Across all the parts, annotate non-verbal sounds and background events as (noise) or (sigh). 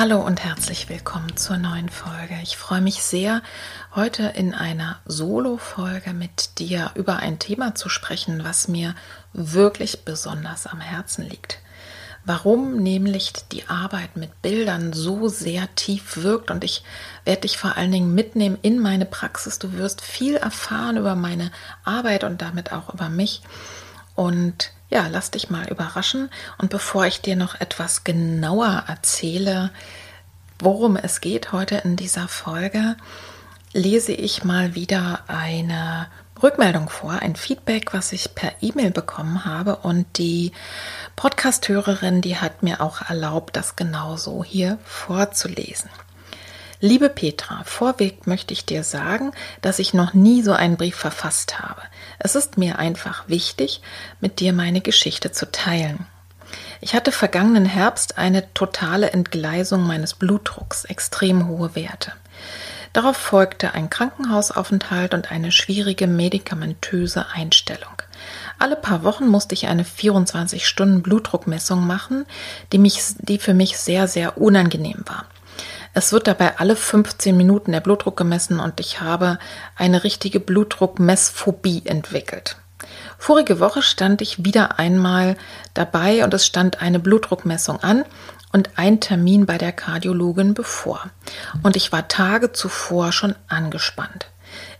Hallo und herzlich willkommen zur neuen Folge. Ich freue mich sehr, heute in einer Solo-Folge mit dir über ein Thema zu sprechen, was mir wirklich besonders am Herzen liegt. Warum nämlich die Arbeit mit Bildern so sehr tief wirkt und ich werde dich vor allen Dingen mitnehmen in meine Praxis. Du wirst viel erfahren über meine Arbeit und damit auch über mich. Und ja, lass dich mal überraschen. Und bevor ich dir noch etwas genauer erzähle, worum es geht heute in dieser Folge, lese ich mal wieder eine Rückmeldung vor, ein Feedback, was ich per E-Mail bekommen habe. Und die Podcast-Hörerin, die hat mir auch erlaubt, das genauso hier vorzulesen. Liebe Petra, vorweg möchte ich dir sagen, dass ich noch nie so einen Brief verfasst habe. Es ist mir einfach wichtig, mit dir meine Geschichte zu teilen. Ich hatte vergangenen Herbst eine totale Entgleisung meines Blutdrucks, extrem hohe Werte. Darauf folgte ein Krankenhausaufenthalt und eine schwierige medikamentöse Einstellung. Alle paar Wochen musste ich eine 24 Stunden Blutdruckmessung machen, die, mich, die für mich sehr, sehr unangenehm war. Es wird dabei alle 15 Minuten der Blutdruck gemessen und ich habe eine richtige Blutdruckmessphobie entwickelt. Vorige Woche stand ich wieder einmal dabei und es stand eine Blutdruckmessung an und ein Termin bei der Kardiologin bevor. Und ich war Tage zuvor schon angespannt.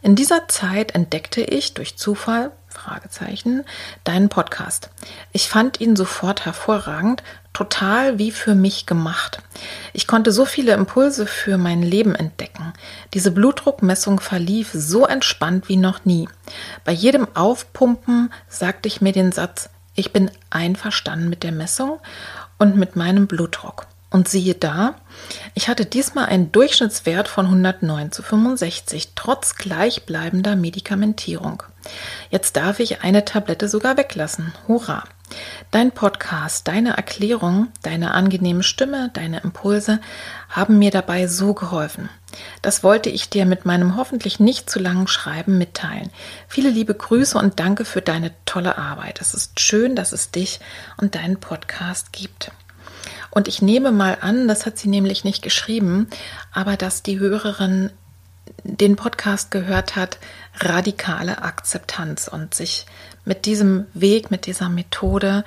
In dieser Zeit entdeckte ich durch Zufall Fragezeichen deinen Podcast. Ich fand ihn sofort hervorragend, total wie für mich gemacht. Ich konnte so viele Impulse für mein Leben entdecken. Diese Blutdruckmessung verlief so entspannt wie noch nie. Bei jedem Aufpumpen sagte ich mir den Satz, ich bin einverstanden mit der Messung und mit meinem Blutdruck. Und siehe da, ich hatte diesmal einen Durchschnittswert von 109 zu 65, trotz gleichbleibender Medikamentierung. Jetzt darf ich eine Tablette sogar weglassen. Hurra! Dein Podcast, deine Erklärung, deine angenehme Stimme, deine Impulse haben mir dabei so geholfen. Das wollte ich dir mit meinem hoffentlich nicht zu langen Schreiben mitteilen. Viele liebe Grüße und danke für deine tolle Arbeit. Es ist schön, dass es dich und deinen Podcast gibt. Und ich nehme mal an, das hat sie nämlich nicht geschrieben, aber dass die Hörerin den Podcast gehört hat, radikale Akzeptanz und sich mit diesem Weg, mit dieser Methode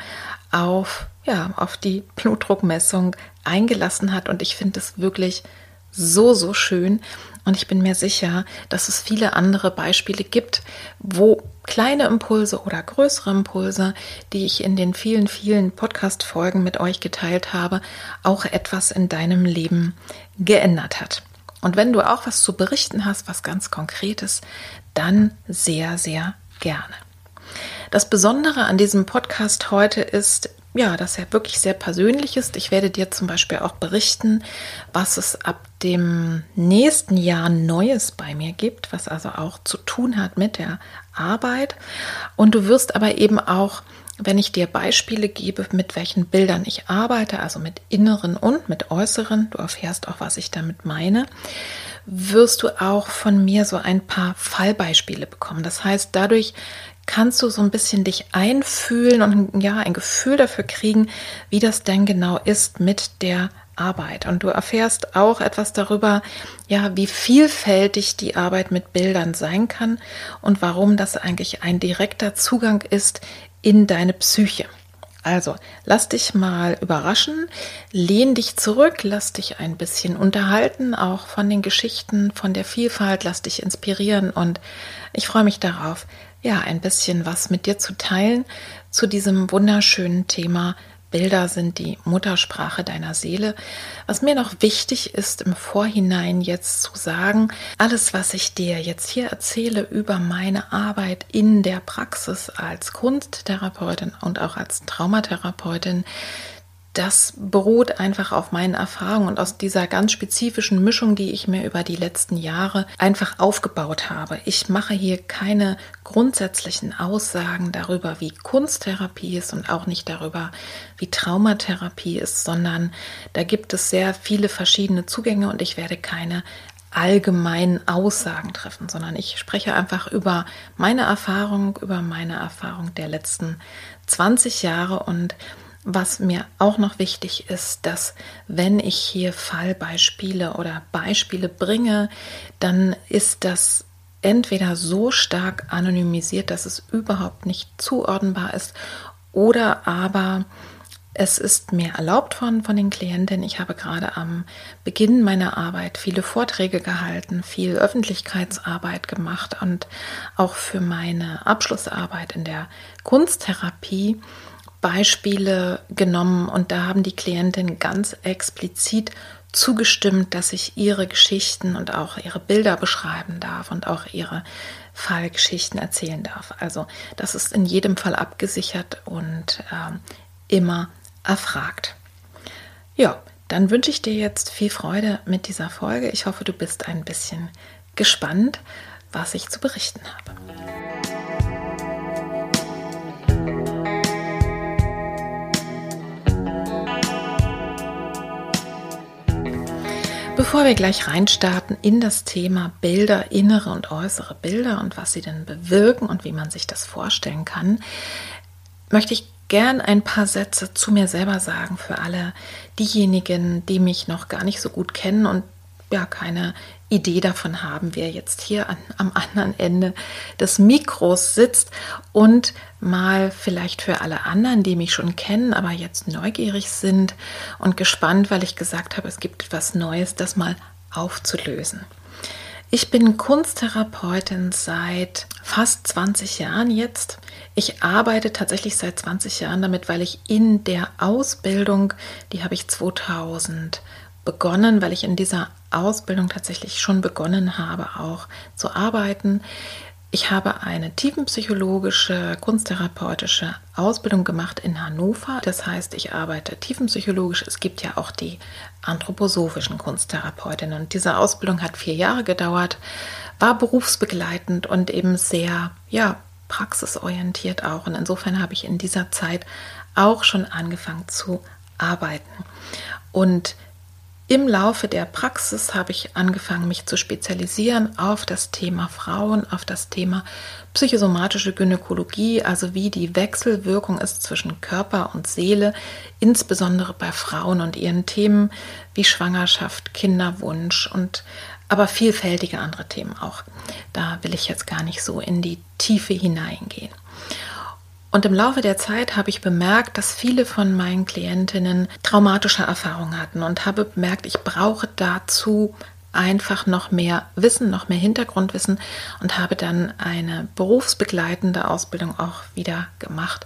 auf, ja, auf die Blutdruckmessung eingelassen hat. Und ich finde es wirklich so, so schön. Und ich bin mir sicher, dass es viele andere Beispiele gibt, wo kleine Impulse oder größere Impulse, die ich in den vielen, vielen Podcast-Folgen mit euch geteilt habe, auch etwas in deinem Leben geändert hat. Und wenn du auch was zu berichten hast, was ganz Konkretes, dann sehr, sehr gerne. Das Besondere an diesem Podcast heute ist, ja, dass er wirklich sehr persönlich ist. Ich werde dir zum Beispiel auch berichten, was es ab dem nächsten Jahr Neues bei mir gibt, was also auch zu tun hat mit der Arbeit. Und du wirst aber eben auch, wenn ich dir Beispiele gebe, mit welchen Bildern ich arbeite, also mit inneren und mit äußeren, du erfährst auch, was ich damit meine, wirst du auch von mir so ein paar Fallbeispiele bekommen. Das heißt, dadurch kannst du so ein bisschen dich einfühlen und ja, ein Gefühl dafür kriegen, wie das denn genau ist mit der Arbeit. Und du erfährst auch etwas darüber, ja, wie vielfältig die Arbeit mit Bildern sein kann und warum das eigentlich ein direkter Zugang ist in deine Psyche. Also, lass dich mal überraschen, lehn dich zurück, lass dich ein bisschen unterhalten, auch von den Geschichten, von der Vielfalt, lass dich inspirieren und ich freue mich darauf, ja, ein bisschen was mit dir zu teilen zu diesem wunderschönen Thema Bilder sind die Muttersprache deiner Seele. Was mir noch wichtig ist im Vorhinein jetzt zu sagen, alles, was ich dir jetzt hier erzähle über meine Arbeit in der Praxis als Kunsttherapeutin und auch als Traumatherapeutin, das beruht einfach auf meinen Erfahrungen und aus dieser ganz spezifischen Mischung, die ich mir über die letzten Jahre einfach aufgebaut habe. Ich mache hier keine grundsätzlichen Aussagen darüber, wie Kunsttherapie ist und auch nicht darüber, wie Traumatherapie ist, sondern da gibt es sehr viele verschiedene Zugänge und ich werde keine allgemeinen Aussagen treffen, sondern ich spreche einfach über meine Erfahrung, über meine Erfahrung der letzten 20 Jahre und was mir auch noch wichtig ist, dass wenn ich hier Fallbeispiele oder Beispiele bringe, dann ist das entweder so stark anonymisiert, dass es überhaupt nicht zuordnenbar ist, oder aber es ist mir erlaubt von, von den Klientinnen. Ich habe gerade am Beginn meiner Arbeit viele Vorträge gehalten, viel Öffentlichkeitsarbeit gemacht und auch für meine Abschlussarbeit in der Kunsttherapie Beispiele genommen und da haben die Klientinnen ganz explizit zugestimmt, dass ich ihre Geschichten und auch ihre Bilder beschreiben darf und auch ihre Fallgeschichten erzählen darf. Also das ist in jedem Fall abgesichert und äh, immer erfragt. Ja, dann wünsche ich dir jetzt viel Freude mit dieser Folge. Ich hoffe, du bist ein bisschen gespannt, was ich zu berichten habe. Bevor wir gleich reinstarten in das Thema Bilder, innere und äußere Bilder und was sie denn bewirken und wie man sich das vorstellen kann, möchte ich gern ein paar Sätze zu mir selber sagen für alle diejenigen, die mich noch gar nicht so gut kennen und ja keine Idee davon haben, wer jetzt hier an, am anderen Ende des Mikros sitzt und mal vielleicht für alle anderen, die mich schon kennen, aber jetzt neugierig sind und gespannt, weil ich gesagt habe, es gibt etwas Neues, das mal aufzulösen. Ich bin Kunsttherapeutin seit fast 20 Jahren jetzt. Ich arbeite tatsächlich seit 20 Jahren damit, weil ich in der Ausbildung, die habe ich 2000 begonnen, weil ich in dieser Ausbildung tatsächlich schon begonnen habe, auch zu arbeiten. Ich habe eine tiefenpsychologische, kunsttherapeutische Ausbildung gemacht in Hannover. Das heißt, ich arbeite tiefenpsychologisch. Es gibt ja auch die anthroposophischen Kunsttherapeutinnen. Und diese Ausbildung hat vier Jahre gedauert, war berufsbegleitend und eben sehr, ja, praxisorientiert auch. Und insofern habe ich in dieser Zeit auch schon angefangen zu arbeiten. Und im Laufe der Praxis habe ich angefangen, mich zu spezialisieren auf das Thema Frauen, auf das Thema psychosomatische Gynäkologie, also wie die Wechselwirkung ist zwischen Körper und Seele, insbesondere bei Frauen und ihren Themen wie Schwangerschaft, Kinderwunsch und aber vielfältige andere Themen auch. Da will ich jetzt gar nicht so in die Tiefe hineingehen. Und im Laufe der Zeit habe ich bemerkt, dass viele von meinen Klientinnen traumatische Erfahrungen hatten und habe bemerkt, ich brauche dazu einfach noch mehr Wissen, noch mehr Hintergrundwissen und habe dann eine berufsbegleitende Ausbildung auch wieder gemacht,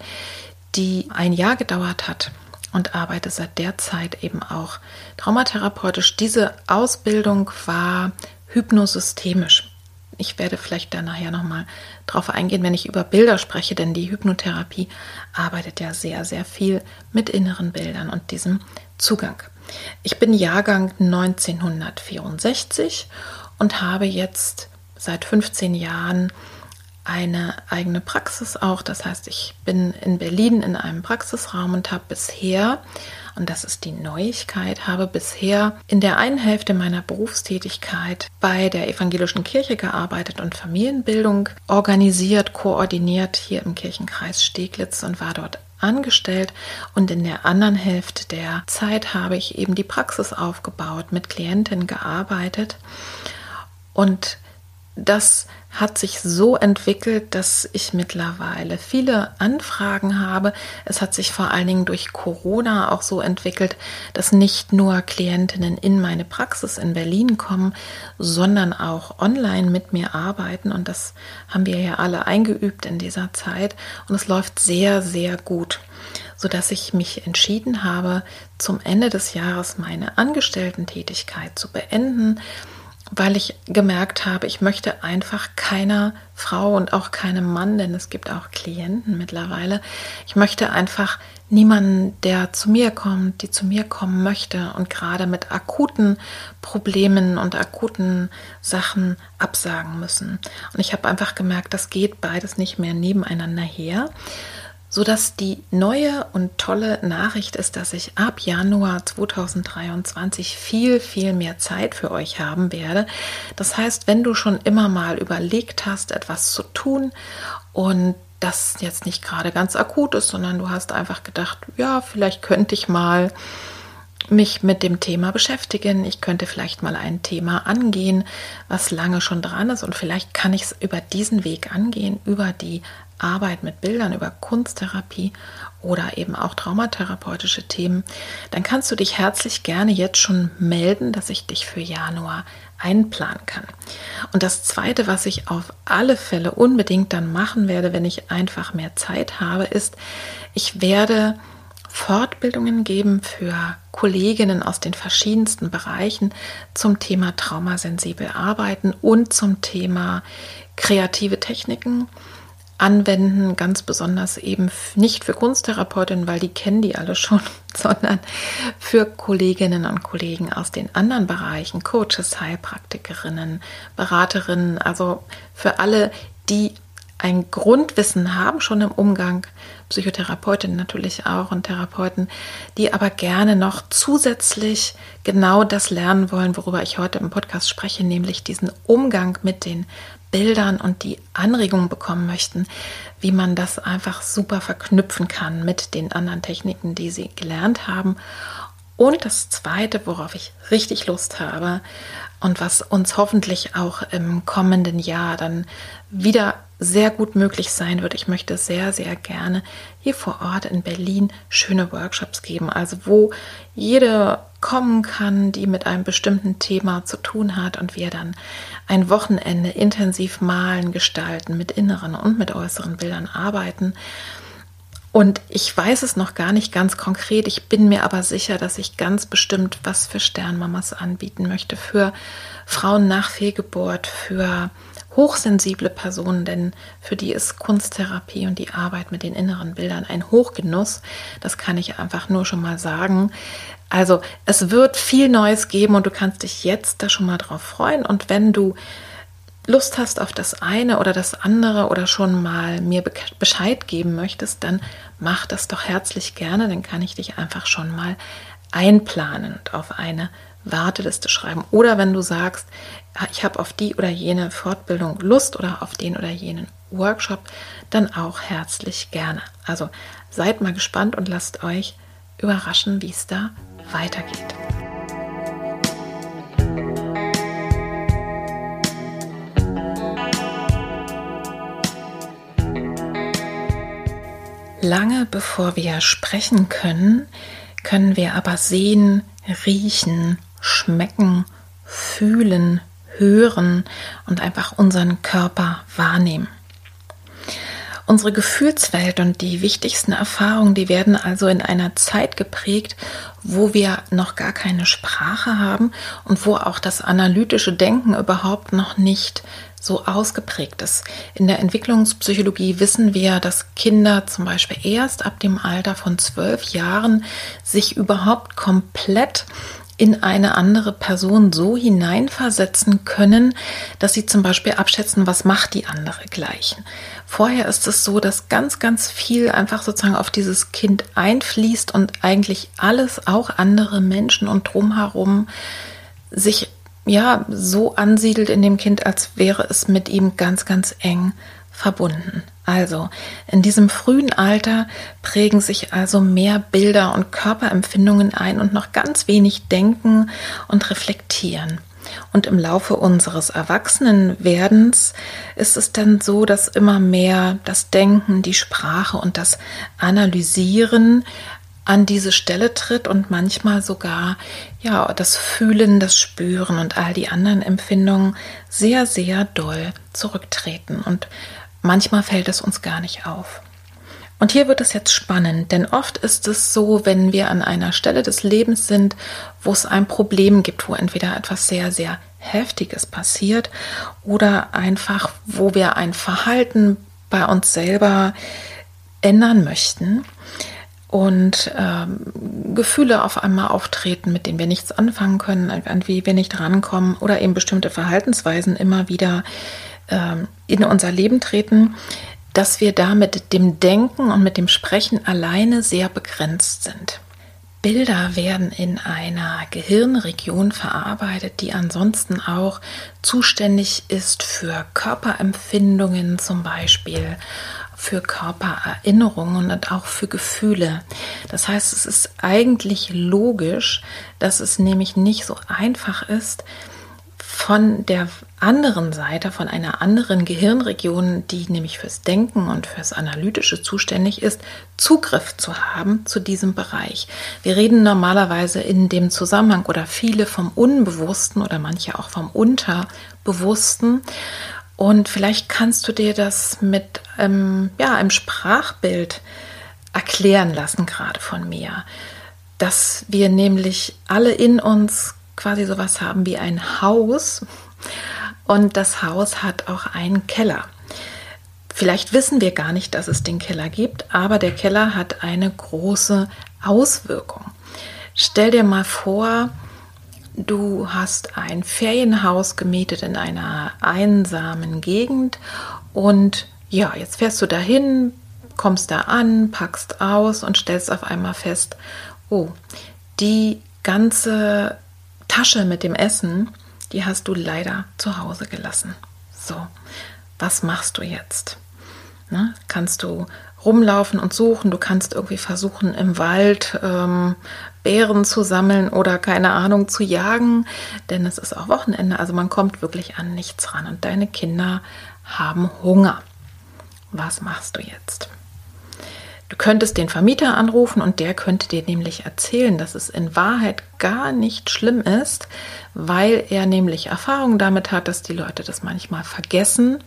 die ein Jahr gedauert hat und arbeite seit der Zeit eben auch traumatherapeutisch. Diese Ausbildung war hypnosystemisch. Ich werde vielleicht da nachher nochmal drauf eingehen, wenn ich über Bilder spreche, denn die Hypnotherapie arbeitet ja sehr, sehr viel mit inneren Bildern und diesem Zugang. Ich bin Jahrgang 1964 und habe jetzt seit 15 Jahren eine eigene Praxis auch. Das heißt, ich bin in Berlin in einem Praxisraum und habe bisher und das ist die Neuigkeit, habe bisher in der einen Hälfte meiner Berufstätigkeit bei der evangelischen Kirche gearbeitet und Familienbildung organisiert, koordiniert hier im Kirchenkreis Steglitz und war dort angestellt. Und in der anderen Hälfte der Zeit habe ich eben die Praxis aufgebaut, mit Klientinnen gearbeitet. Und das hat sich so entwickelt, dass ich mittlerweile viele Anfragen habe. Es hat sich vor allen Dingen durch Corona auch so entwickelt, dass nicht nur Klientinnen in meine Praxis in Berlin kommen, sondern auch online mit mir arbeiten. Und das haben wir ja alle eingeübt in dieser Zeit. Und es läuft sehr, sehr gut sodass ich mich entschieden habe, zum Ende des Jahres meine Angestellten-Tätigkeit zu beenden weil ich gemerkt habe, ich möchte einfach keiner Frau und auch keinem Mann, denn es gibt auch Klienten mittlerweile, ich möchte einfach niemanden, der zu mir kommt, die zu mir kommen möchte und gerade mit akuten Problemen und akuten Sachen absagen müssen. Und ich habe einfach gemerkt, das geht beides nicht mehr nebeneinander her sodass die neue und tolle Nachricht ist, dass ich ab Januar 2023 viel, viel mehr Zeit für euch haben werde. Das heißt, wenn du schon immer mal überlegt hast, etwas zu tun und das jetzt nicht gerade ganz akut ist, sondern du hast einfach gedacht, ja, vielleicht könnte ich mal mich mit dem Thema beschäftigen. Ich könnte vielleicht mal ein Thema angehen, was lange schon dran ist und vielleicht kann ich es über diesen Weg angehen, über die Arbeit mit Bildern, über Kunsttherapie oder eben auch traumatherapeutische Themen, dann kannst du dich herzlich gerne jetzt schon melden, dass ich dich für Januar einplanen kann. Und das Zweite, was ich auf alle Fälle unbedingt dann machen werde, wenn ich einfach mehr Zeit habe, ist, ich werde Fortbildungen geben für Kolleginnen aus den verschiedensten Bereichen zum Thema traumasensibel arbeiten und zum Thema kreative Techniken anwenden, ganz besonders eben nicht für Kunsttherapeutinnen, weil die kennen die alle schon, (laughs) sondern für Kolleginnen und Kollegen aus den anderen Bereichen, Coaches, Heilpraktikerinnen, Beraterinnen, also für alle, die ein Grundwissen haben schon im Umgang, Psychotherapeutinnen natürlich auch und Therapeuten, die aber gerne noch zusätzlich genau das lernen wollen, worüber ich heute im Podcast spreche, nämlich diesen Umgang mit den Bildern und die Anregungen bekommen möchten, wie man das einfach super verknüpfen kann mit den anderen Techniken, die sie gelernt haben. Und das Zweite, worauf ich richtig Lust habe und was uns hoffentlich auch im kommenden Jahr dann wieder sehr gut möglich sein wird. Ich möchte sehr, sehr gerne hier vor Ort in Berlin schöne Workshops geben, also wo jede kommen kann, die mit einem bestimmten Thema zu tun hat und wir dann ein Wochenende intensiv malen, gestalten, mit inneren und mit äußeren Bildern arbeiten. Und ich weiß es noch gar nicht ganz konkret, ich bin mir aber sicher, dass ich ganz bestimmt was für Sternmamas anbieten möchte, für Frauen nach Fehlgeburt, für hochsensible Personen, denn für die ist Kunsttherapie und die Arbeit mit den inneren Bildern ein Hochgenuss. Das kann ich einfach nur schon mal sagen. Also es wird viel Neues geben und du kannst dich jetzt da schon mal drauf freuen. Und wenn du Lust hast auf das eine oder das andere oder schon mal mir Bescheid geben möchtest, dann mach das doch herzlich gerne. Dann kann ich dich einfach schon mal einplanen und auf eine Warteliste schreiben. Oder wenn du sagst, ich habe auf die oder jene Fortbildung Lust oder auf den oder jenen Workshop, dann auch herzlich gerne. Also seid mal gespannt und lasst euch überraschen, wie es da weitergeht. Lange bevor wir sprechen können, können wir aber sehen, riechen, schmecken, fühlen, hören und einfach unseren Körper wahrnehmen. Unsere Gefühlswelt und die wichtigsten Erfahrungen, die werden also in einer Zeit geprägt, wo wir noch gar keine Sprache haben und wo auch das analytische Denken überhaupt noch nicht so ausgeprägt ist. In der Entwicklungspsychologie wissen wir, dass Kinder zum Beispiel erst ab dem Alter von zwölf Jahren sich überhaupt komplett in eine andere Person so hineinversetzen können, dass sie zum Beispiel abschätzen, was macht die andere gleich. Vorher ist es so, dass ganz, ganz viel einfach sozusagen auf dieses Kind einfließt und eigentlich alles, auch andere Menschen und drumherum, sich ja so ansiedelt in dem Kind, als wäre es mit ihm ganz, ganz eng verbunden. Also, in diesem frühen Alter prägen sich also mehr Bilder und Körperempfindungen ein und noch ganz wenig Denken und Reflektieren. Und im Laufe unseres Erwachsenenwerdens ist es dann so, dass immer mehr das Denken, die Sprache und das Analysieren an diese Stelle tritt und manchmal sogar ja das Fühlen, das Spüren und all die anderen Empfindungen sehr sehr doll zurücktreten und manchmal fällt es uns gar nicht auf. Und hier wird es jetzt spannend, denn oft ist es so, wenn wir an einer Stelle des Lebens sind, wo es ein Problem gibt, wo entweder etwas sehr, sehr Heftiges passiert oder einfach, wo wir ein Verhalten bei uns selber ändern möchten und ähm, Gefühle auf einmal auftreten, mit denen wir nichts anfangen können, an die wir nicht rankommen oder eben bestimmte Verhaltensweisen immer wieder in unser Leben treten, dass wir da mit dem Denken und mit dem Sprechen alleine sehr begrenzt sind. Bilder werden in einer Gehirnregion verarbeitet, die ansonsten auch zuständig ist für Körperempfindungen zum Beispiel, für Körpererinnerungen und auch für Gefühle. Das heißt, es ist eigentlich logisch, dass es nämlich nicht so einfach ist, von der anderen Seite, von einer anderen Gehirnregion, die nämlich fürs Denken und fürs Analytische zuständig ist, Zugriff zu haben zu diesem Bereich. Wir reden normalerweise in dem Zusammenhang oder viele vom Unbewussten oder manche auch vom Unterbewussten. Und vielleicht kannst du dir das mit ähm, ja, einem Sprachbild erklären lassen, gerade von mir, dass wir nämlich alle in uns quasi sowas haben wie ein Haus und das Haus hat auch einen Keller. Vielleicht wissen wir gar nicht, dass es den Keller gibt, aber der Keller hat eine große Auswirkung. Stell dir mal vor, du hast ein Ferienhaus gemietet in einer einsamen Gegend und ja, jetzt fährst du dahin, kommst da an, packst aus und stellst auf einmal fest, oh, die ganze Tasche mit dem Essen, die hast du leider zu Hause gelassen. So, was machst du jetzt? Ne? Kannst du rumlaufen und suchen, du kannst irgendwie versuchen, im Wald ähm, Beeren zu sammeln oder keine Ahnung zu jagen, denn es ist auch Wochenende, also man kommt wirklich an nichts ran und deine Kinder haben Hunger. Was machst du jetzt? Du könntest den Vermieter anrufen und der könnte dir nämlich erzählen, dass es in Wahrheit gar nicht schlimm ist, weil er nämlich Erfahrung damit hat, dass die Leute das manchmal vergessen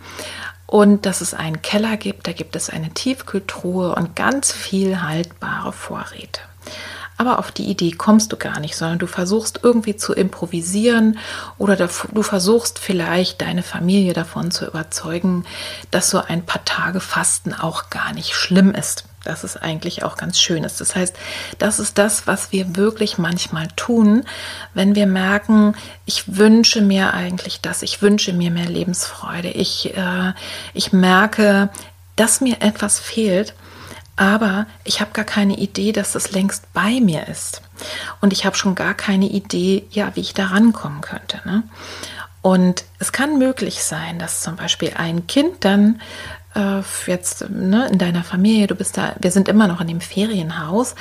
und dass es einen Keller gibt, da gibt es eine Tiefkühltruhe und ganz viel haltbare Vorräte. Aber auf die Idee kommst du gar nicht, sondern du versuchst irgendwie zu improvisieren oder du versuchst vielleicht deine Familie davon zu überzeugen, dass so ein paar Tage Fasten auch gar nicht schlimm ist. Das ist eigentlich auch ganz schön ist. Das heißt, das ist das, was wir wirklich manchmal tun, wenn wir merken, ich wünsche mir eigentlich das, ich wünsche mir mehr Lebensfreude. Ich, äh, ich merke, dass mir etwas fehlt, aber ich habe gar keine Idee, dass es längst bei mir ist. Und ich habe schon gar keine Idee, ja, wie ich da rankommen könnte. Ne? Und es kann möglich sein, dass zum Beispiel ein Kind dann äh, jetzt ne, in deiner Familie, du bist da, wir sind immer noch in dem Ferienhaus,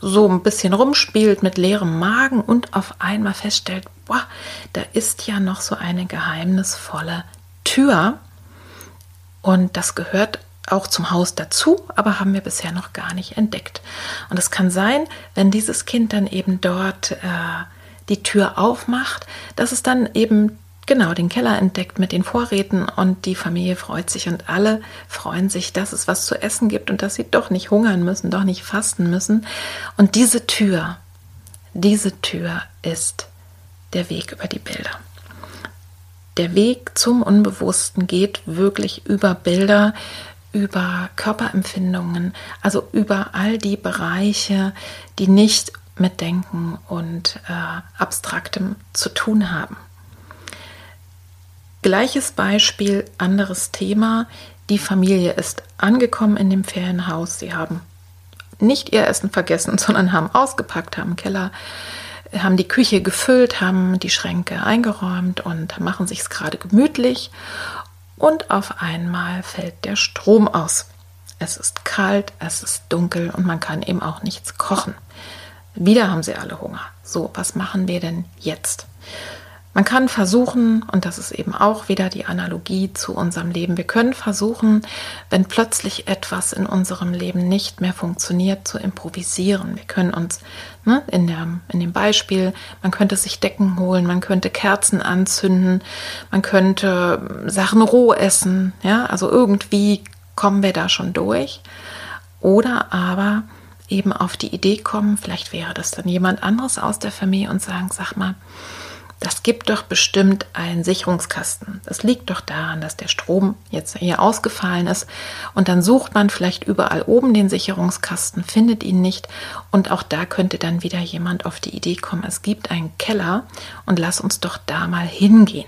so ein bisschen rumspielt mit leerem Magen und auf einmal feststellt, boah, da ist ja noch so eine geheimnisvolle Tür und das gehört auch zum Haus dazu, aber haben wir bisher noch gar nicht entdeckt. Und es kann sein, wenn dieses Kind dann eben dort äh, die Tür aufmacht, dass es dann eben genau den Keller entdeckt mit den Vorräten und die Familie freut sich und alle freuen sich, dass es was zu essen gibt und dass sie doch nicht hungern müssen, doch nicht fasten müssen. Und diese Tür, diese Tür ist der Weg über die Bilder. Der Weg zum Unbewussten geht wirklich über Bilder, über Körperempfindungen, also über all die Bereiche, die nicht mit Denken und äh, Abstraktem zu tun haben. Gleiches Beispiel, anderes Thema. Die Familie ist angekommen in dem Ferienhaus. Sie haben nicht ihr Essen vergessen, (laughs) sondern haben ausgepackt, haben Keller, haben die Küche gefüllt, haben die Schränke eingeräumt und machen sich es gerade gemütlich. Und auf einmal fällt der Strom aus. Es ist kalt, es ist dunkel und man kann eben auch nichts kochen. Wieder haben sie alle Hunger. So, was machen wir denn jetzt? Man kann versuchen, und das ist eben auch wieder die Analogie zu unserem Leben, wir können versuchen, wenn plötzlich etwas in unserem Leben nicht mehr funktioniert, zu improvisieren. Wir können uns ne, in, der, in dem Beispiel, man könnte sich Decken holen, man könnte Kerzen anzünden, man könnte Sachen roh essen, ja, also irgendwie kommen wir da schon durch. Oder aber eben auf die Idee kommen, vielleicht wäre das dann jemand anderes aus der Familie und sagen, sag mal, das gibt doch bestimmt einen Sicherungskasten. Das liegt doch daran, dass der Strom jetzt hier ausgefallen ist. Und dann sucht man vielleicht überall oben den Sicherungskasten, findet ihn nicht. Und auch da könnte dann wieder jemand auf die Idee kommen, es gibt einen Keller und lass uns doch da mal hingehen.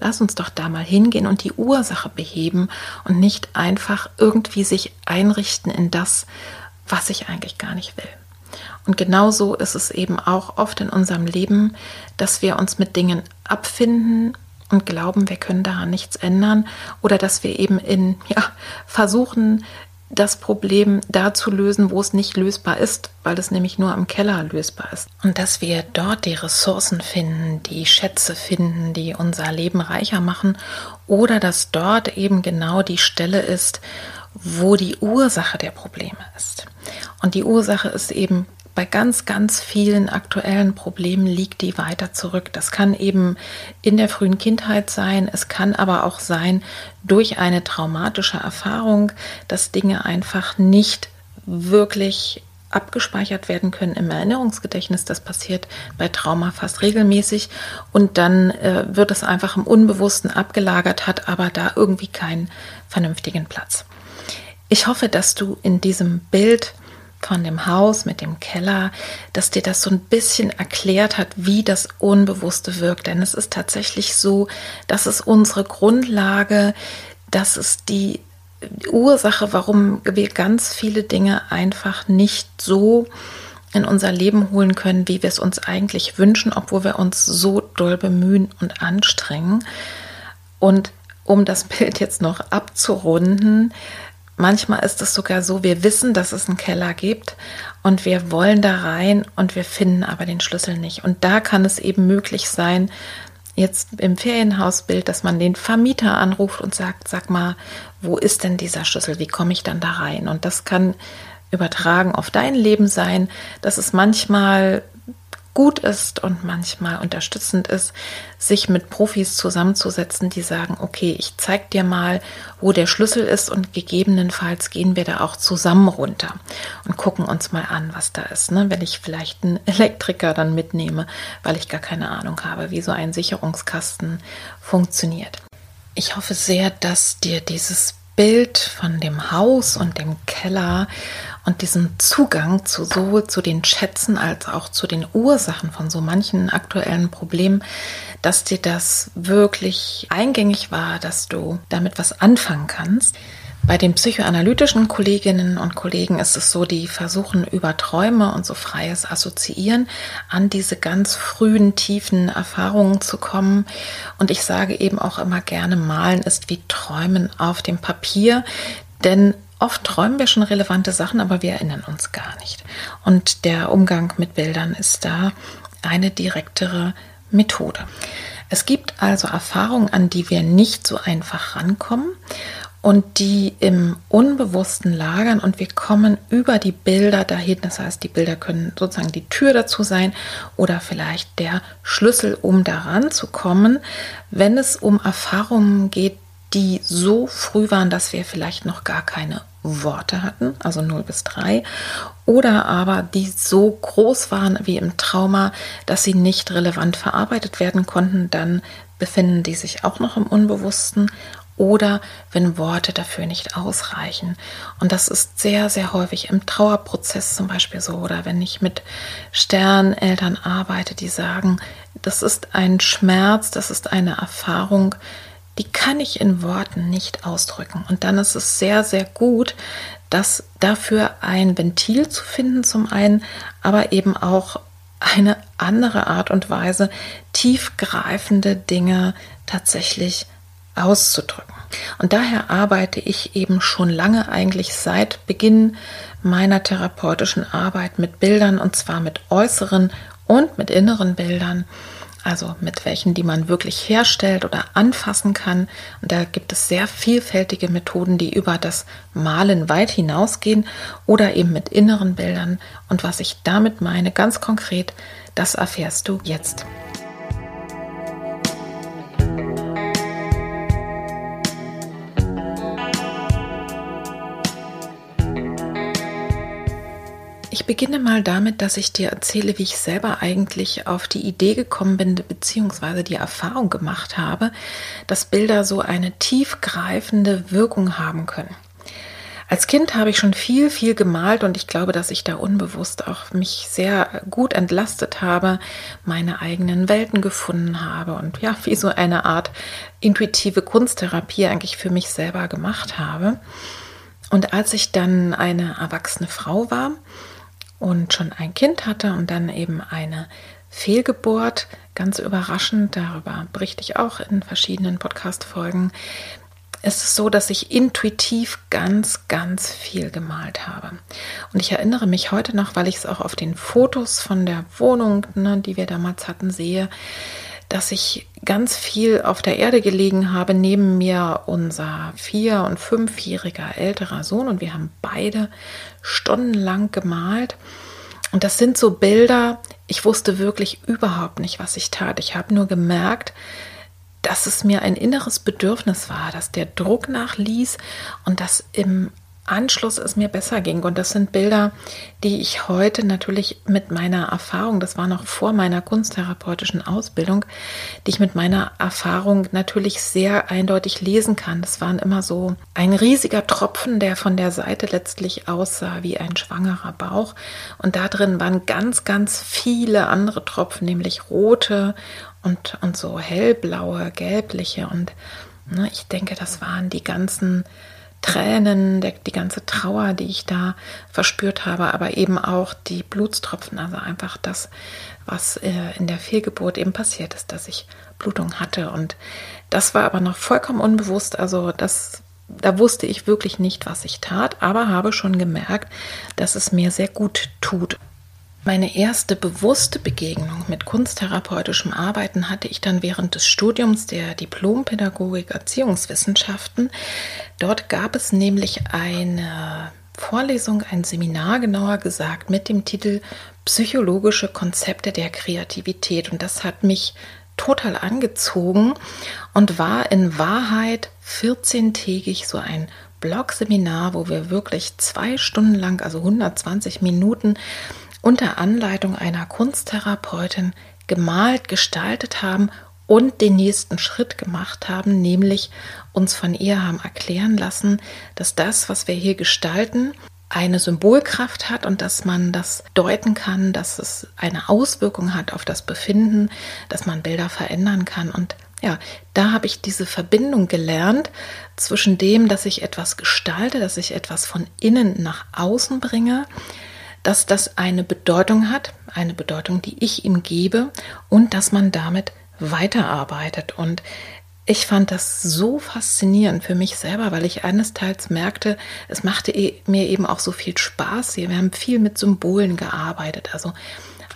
Lass uns doch da mal hingehen und die Ursache beheben und nicht einfach irgendwie sich einrichten in das, was ich eigentlich gar nicht will. Und genauso ist es eben auch oft in unserem Leben, dass wir uns mit Dingen abfinden und glauben, wir können daran nichts ändern oder dass wir eben in ja, versuchen, das Problem da zu lösen, wo es nicht lösbar ist, weil es nämlich nur am Keller lösbar ist. Und dass wir dort die Ressourcen finden, die Schätze finden, die unser Leben reicher machen oder dass dort eben genau die Stelle ist, wo die Ursache der Probleme ist. Und die Ursache ist eben bei ganz, ganz vielen aktuellen Problemen liegt die weiter zurück. Das kann eben in der frühen Kindheit sein, es kann aber auch sein durch eine traumatische Erfahrung, dass Dinge einfach nicht wirklich abgespeichert werden können im Erinnerungsgedächtnis. Das passiert bei Trauma fast regelmäßig und dann äh, wird es einfach im Unbewussten abgelagert, hat aber da irgendwie keinen vernünftigen Platz. Ich hoffe, dass du in diesem Bild von dem Haus mit dem Keller, dass dir das so ein bisschen erklärt hat, wie das Unbewusste wirkt. Denn es ist tatsächlich so, dass es unsere Grundlage, dass es die Ursache, warum wir ganz viele Dinge einfach nicht so in unser Leben holen können, wie wir es uns eigentlich wünschen, obwohl wir uns so doll bemühen und anstrengen. Und um das (laughs) Bild jetzt noch abzurunden, Manchmal ist es sogar so, wir wissen, dass es einen Keller gibt und wir wollen da rein und wir finden aber den Schlüssel nicht. Und da kann es eben möglich sein, jetzt im Ferienhausbild, dass man den Vermieter anruft und sagt, sag mal, wo ist denn dieser Schlüssel? Wie komme ich dann da rein? Und das kann übertragen auf dein Leben sein, dass es manchmal gut ist und manchmal unterstützend ist, sich mit Profis zusammenzusetzen, die sagen, okay, ich zeig dir mal, wo der Schlüssel ist und gegebenenfalls gehen wir da auch zusammen runter und gucken uns mal an, was da ist. Ne? Wenn ich vielleicht einen (laughs) Elektriker dann mitnehme, weil ich gar keine Ahnung habe, wie so ein Sicherungskasten funktioniert. Ich hoffe sehr, dass dir dieses Bild von dem Haus und dem Keller und diesem Zugang zu sowohl zu den Schätzen als auch zu den Ursachen von so manchen aktuellen Problemen, dass dir das wirklich eingängig war, dass du damit was anfangen kannst. Bei den psychoanalytischen Kolleginnen und Kollegen ist es so, die versuchen über Träume und so freies Assoziieren an diese ganz frühen, tiefen Erfahrungen zu kommen. Und ich sage eben auch immer gerne, malen ist wie Träumen auf dem Papier, denn oft träumen wir schon relevante Sachen, aber wir erinnern uns gar nicht. Und der Umgang mit Bildern ist da eine direktere Methode. Es gibt also Erfahrungen, an die wir nicht so einfach rankommen und die im Unbewussten lagern und wir kommen über die Bilder dahin. Das heißt, die Bilder können sozusagen die Tür dazu sein oder vielleicht der Schlüssel, um daran zu kommen, wenn es um Erfahrungen geht, die so früh waren, dass wir vielleicht noch gar keine Worte hatten, also 0 bis 3, oder aber die so groß waren wie im Trauma, dass sie nicht relevant verarbeitet werden konnten, dann befinden die sich auch noch im Unbewussten oder wenn Worte dafür nicht ausreichen. Und das ist sehr, sehr häufig im Trauerprozess zum Beispiel so oder wenn ich mit Sterneltern arbeite, die sagen, das ist ein Schmerz, das ist eine Erfahrung, die kann ich in Worten nicht ausdrücken. Und dann ist es sehr, sehr gut, dass dafür ein Ventil zu finden zum einen, aber eben auch eine andere Art und Weise, tiefgreifende Dinge tatsächlich auszudrücken. Und daher arbeite ich eben schon lange, eigentlich seit Beginn meiner therapeutischen Arbeit mit Bildern und zwar mit äußeren und mit inneren Bildern. Also mit welchen, die man wirklich herstellt oder anfassen kann. Und da gibt es sehr vielfältige Methoden, die über das Malen weit hinausgehen oder eben mit inneren Bildern. Und was ich damit meine, ganz konkret, das erfährst du jetzt. Ich beginne mal damit, dass ich dir erzähle, wie ich selber eigentlich auf die Idee gekommen bin, beziehungsweise die Erfahrung gemacht habe, dass Bilder so eine tiefgreifende Wirkung haben können. Als Kind habe ich schon viel, viel gemalt und ich glaube, dass ich da unbewusst auch mich sehr gut entlastet habe, meine eigenen Welten gefunden habe und ja, wie so eine Art intuitive Kunsttherapie eigentlich für mich selber gemacht habe. Und als ich dann eine erwachsene Frau war, und schon ein Kind hatte und dann eben eine Fehlgeburt, ganz überraschend, darüber berichte ich auch in verschiedenen Podcast-Folgen, ist es so, dass ich intuitiv ganz, ganz viel gemalt habe. Und ich erinnere mich heute noch, weil ich es auch auf den Fotos von der Wohnung, ne, die wir damals hatten, sehe, dass ich ganz viel auf der Erde gelegen habe, neben mir unser vier- und fünfjähriger älterer Sohn. Und wir haben beide stundenlang gemalt. Und das sind so Bilder, ich wusste wirklich überhaupt nicht, was ich tat. Ich habe nur gemerkt, dass es mir ein inneres Bedürfnis war, dass der Druck nachließ und dass im Anschluss es mir besser ging. Und das sind Bilder, die ich heute natürlich mit meiner Erfahrung, das war noch vor meiner kunsttherapeutischen Ausbildung, die ich mit meiner Erfahrung natürlich sehr eindeutig lesen kann. Das waren immer so ein riesiger Tropfen, der von der Seite letztlich aussah wie ein schwangerer Bauch. Und da drin waren ganz, ganz viele andere Tropfen, nämlich rote und, und so hellblaue, gelbliche. Und ne, ich denke, das waren die ganzen Tränen, der, die ganze Trauer, die ich da verspürt habe, aber eben auch die Blutstropfen, also einfach das, was äh, in der Fehlgeburt eben passiert ist, dass ich Blutung hatte. Und das war aber noch vollkommen unbewusst. Also das, da wusste ich wirklich nicht, was ich tat, aber habe schon gemerkt, dass es mir sehr gut tut. Meine erste bewusste Begegnung mit kunsttherapeutischem Arbeiten hatte ich dann während des Studiums der Diplompädagogik Erziehungswissenschaften. Dort gab es nämlich eine Vorlesung, ein Seminar genauer gesagt, mit dem Titel Psychologische Konzepte der Kreativität. Und das hat mich total angezogen und war in Wahrheit 14-tägig so ein Blog-Seminar, wo wir wirklich zwei Stunden lang, also 120 Minuten, unter Anleitung einer Kunsttherapeutin gemalt, gestaltet haben und den nächsten Schritt gemacht haben, nämlich uns von ihr haben erklären lassen, dass das, was wir hier gestalten, eine Symbolkraft hat und dass man das deuten kann, dass es eine Auswirkung hat auf das Befinden, dass man Bilder verändern kann. Und ja, da habe ich diese Verbindung gelernt zwischen dem, dass ich etwas gestalte, dass ich etwas von innen nach außen bringe, dass das eine Bedeutung hat, eine Bedeutung, die ich ihm gebe und dass man damit weiterarbeitet. Und ich fand das so faszinierend für mich selber, weil ich eines Teils merkte, es machte e-, mir eben auch so viel Spaß hier. Wir haben viel mit Symbolen gearbeitet, also